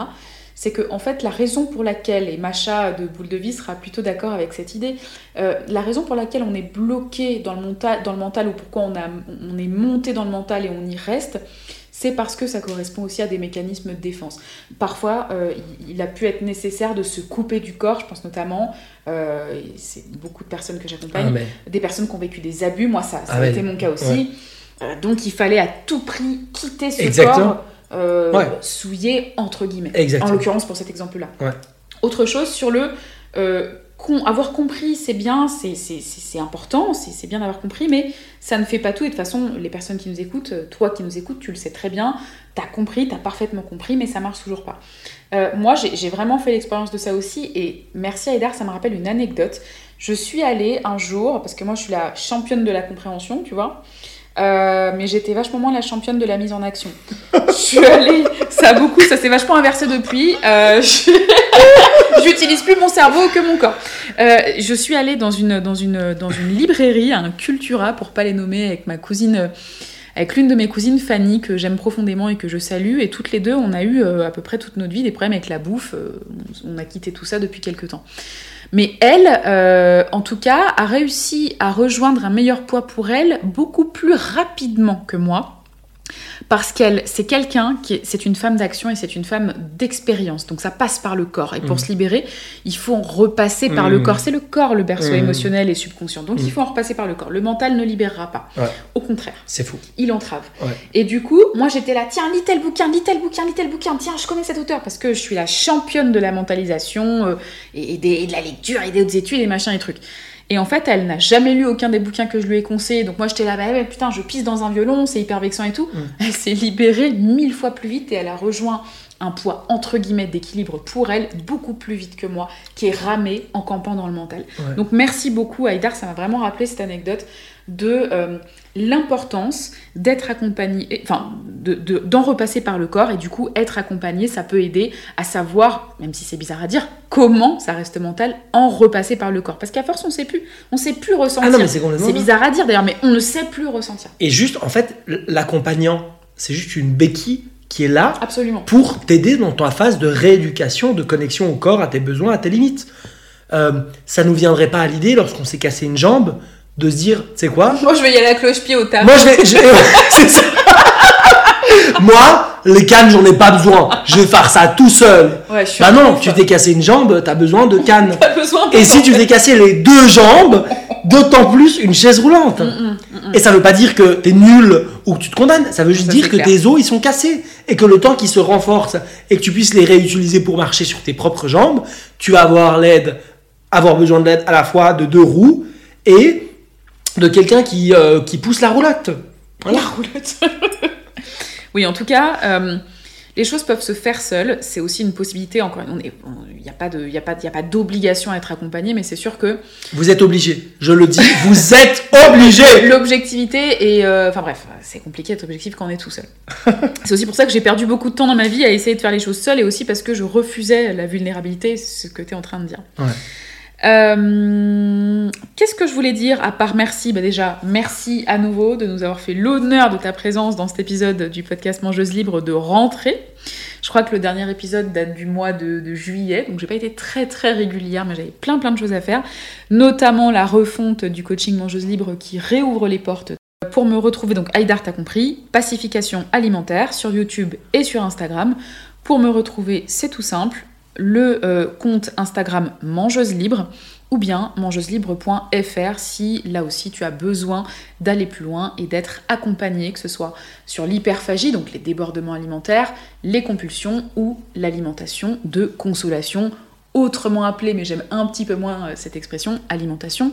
c'est que en fait la raison pour laquelle, et Macha de Boule de Vie sera plutôt d'accord avec cette idée, euh, la raison pour laquelle on est bloqué dans le mental, dans le mental ou pourquoi on, a, on est monté dans le mental et on y reste, c'est parce que ça correspond aussi à des mécanismes de défense. Parfois, euh, il, a pu être nécessaire de se couper du corps, je pense notamment, euh, c'est beaucoup de personnes que j'accompagne, ah, des personnes qui ont vécu des abus, moi ça, ça a ah, été mon cas aussi. Donc il fallait à tout prix quitter ce corps souillé, entre guillemets. En l'occurrence pour cet exemple-là. Autre chose sur le avoir compris, c'est bien, c'est important, c'est bien d'avoir compris, mais ça ne fait pas tout. Et de toute façon, les personnes qui nous écoutent, euh, toi qui nous écoutes, tu le sais très bien, tu as compris, tu as parfaitement compris, mais ça marche toujours pas. Euh, moi, j'ai vraiment fait l'expérience de ça aussi, et merci à Edar, ça me rappelle une anecdote. Je suis allée un jour, parce que moi je suis la championne de la compréhension, tu vois, euh, mais j'étais vachement moins la championne de la mise en action. je suis allée, ça a beaucoup, ça s'est vachement inversé depuis. Euh, J'utilise plus mon cerveau que mon corps. Euh, je suis allée dans une, dans, une, dans une librairie, un Cultura, pour pas les nommer, avec ma cousine, avec l'une de mes cousines, Fanny, que j'aime profondément et que je salue. Et toutes les deux, on a eu à peu près toute notre vie des problèmes avec la bouffe. on a quitté tout ça depuis quelques temps. Mais elle, euh, en tout cas, a réussi à rejoindre un meilleur poids pour elle beaucoup plus rapidement que moi parce qu'elle, c'est quelqu'un qui, c'est une femme d'action et c'est une femme d'expérience. Donc ça passe par le corps. Et pour mm. se libérer, il faut repasser par le mm. corps. C'est le corps le berceau mm. émotionnel et subconscient. Donc il faut en repasser par le corps. Le mental ne libérera pas. Au contraire. C'est fou. Il entrave. Et du coup, moi j'étais là, tiens, lis tel bouquin, lis tel bouquin, lis tel bouquin. Tiens, je connais cet auteur parce que je suis la championne de la mentalisation euh, et, et, de la lecture et des autres études et machin et trucs. Et en fait, elle n'a jamais lu aucun des bouquins que je lui ai conseillés. Donc moi, j'étais là, bah, putain, je pisse dans un violon, c'est hyper vexant et tout. Mm. Elle s'est libérée mille fois plus vite et elle a rejoint un poids entre guillemets d'équilibre pour elle beaucoup plus vite que moi, qui est ramé en campant dans le mental. Donc merci beaucoup Aïdar, ça m'a vraiment rappelé cette anecdote de euh, l'importance d'être accompagné, enfin d'en repasser par le corps et du coup être accompagné, ça peut aider à savoir, même si c'est bizarre à dire, comment ça reste mental en repasser par le corps. Parce qu'à force on sait plus, on sait plus ressentir. Ah c'est bizarre à dire d'ailleurs, mais on ne sait plus ressentir. Et juste en fait l'accompagnant, c'est juste une béquille qui est là Absolument. pour t'aider dans ta phase de rééducation, de connexion au corps, à tes besoins, à tes limites. Euh, ça nous viendrait pas à l'idée lorsqu'on s'est cassé une jambe de se dire, c'est quoi? Moi, je vais y aller à cloche-pied au table. Moi, je vais. c'est ça. Moi, les cannes, j'en ai pas besoin. Je vais faire ça tout seul. Ouais, je bah non, tu t'es cassé une jambe, t'as besoin de cannes. besoin Et si tu t'es cassé les deux jambes, d'autant plus une chaise roulante. Mm, mm, mm, et ça veut pas dire que t'es nul ou que tu te condamnes. Ça veut juste dire que tes os, ils sont cassés. Et que le temps qu'ils se renforcent et que tu puisses les réutiliser pour marcher sur tes propres jambes, tu vas avoir l'aide, avoir besoin de l'aide à la fois de deux roues et de quelqu'un qui, euh, qui pousse la roulotte. La roulotte. oui, en tout cas, euh, les choses peuvent se faire seules. C'est aussi une possibilité. Encore, il n'y a pas de, il a pas, a pas d'obligation à être accompagné, mais c'est sûr que vous êtes obligé. Je le dis, vous êtes obligé. L'objectivité et, euh, enfin bref, c'est compliqué d'être objectif quand on est tout seul. c'est aussi pour ça que j'ai perdu beaucoup de temps dans ma vie à essayer de faire les choses seule et aussi parce que je refusais la vulnérabilité, ce que tu es en train de dire. Ouais. Euh, qu'est-ce que je voulais dire à part merci? Bah Déjà, merci à nouveau de nous avoir fait l'honneur de ta présence dans cet épisode du podcast Mangeuse Libre de rentrée. Je crois que le dernier épisode date du mois de, juillet, donc j'ai pas été très très régulière, mais j'avais plein plein de choses à faire, notamment la refonte du coaching Mangeuse Libre qui réouvre les portes. Pour me retrouver, donc Aïdar t'as compris, pacification alimentaire sur YouTube et sur Instagram. Pour me retrouver, c'est tout simple, le euh, compte Instagram Mangeuse Libre ou bien mangeuselibre.fr si là aussi tu as besoin d'aller plus loin et d'être accompagné, que ce soit sur l'hyperphagie, donc les débordements alimentaires, les compulsions ou l'alimentation de consolation, autrement appelée, mais j'aime un petit peu moins euh, cette expression, alimentation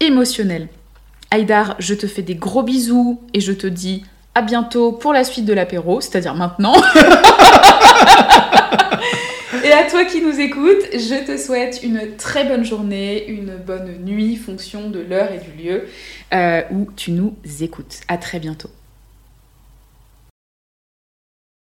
émotionnelle. Aïdar, je te fais des gros bisous et je te dis à bientôt pour la suite de l'apéro, c'est-à-dire maintenant. Et à toi qui nous écoutes, je te souhaite une très bonne journée, une bonne nuit, fonction de l'heure et du lieu euh, où tu nous écoutes. À très bientôt.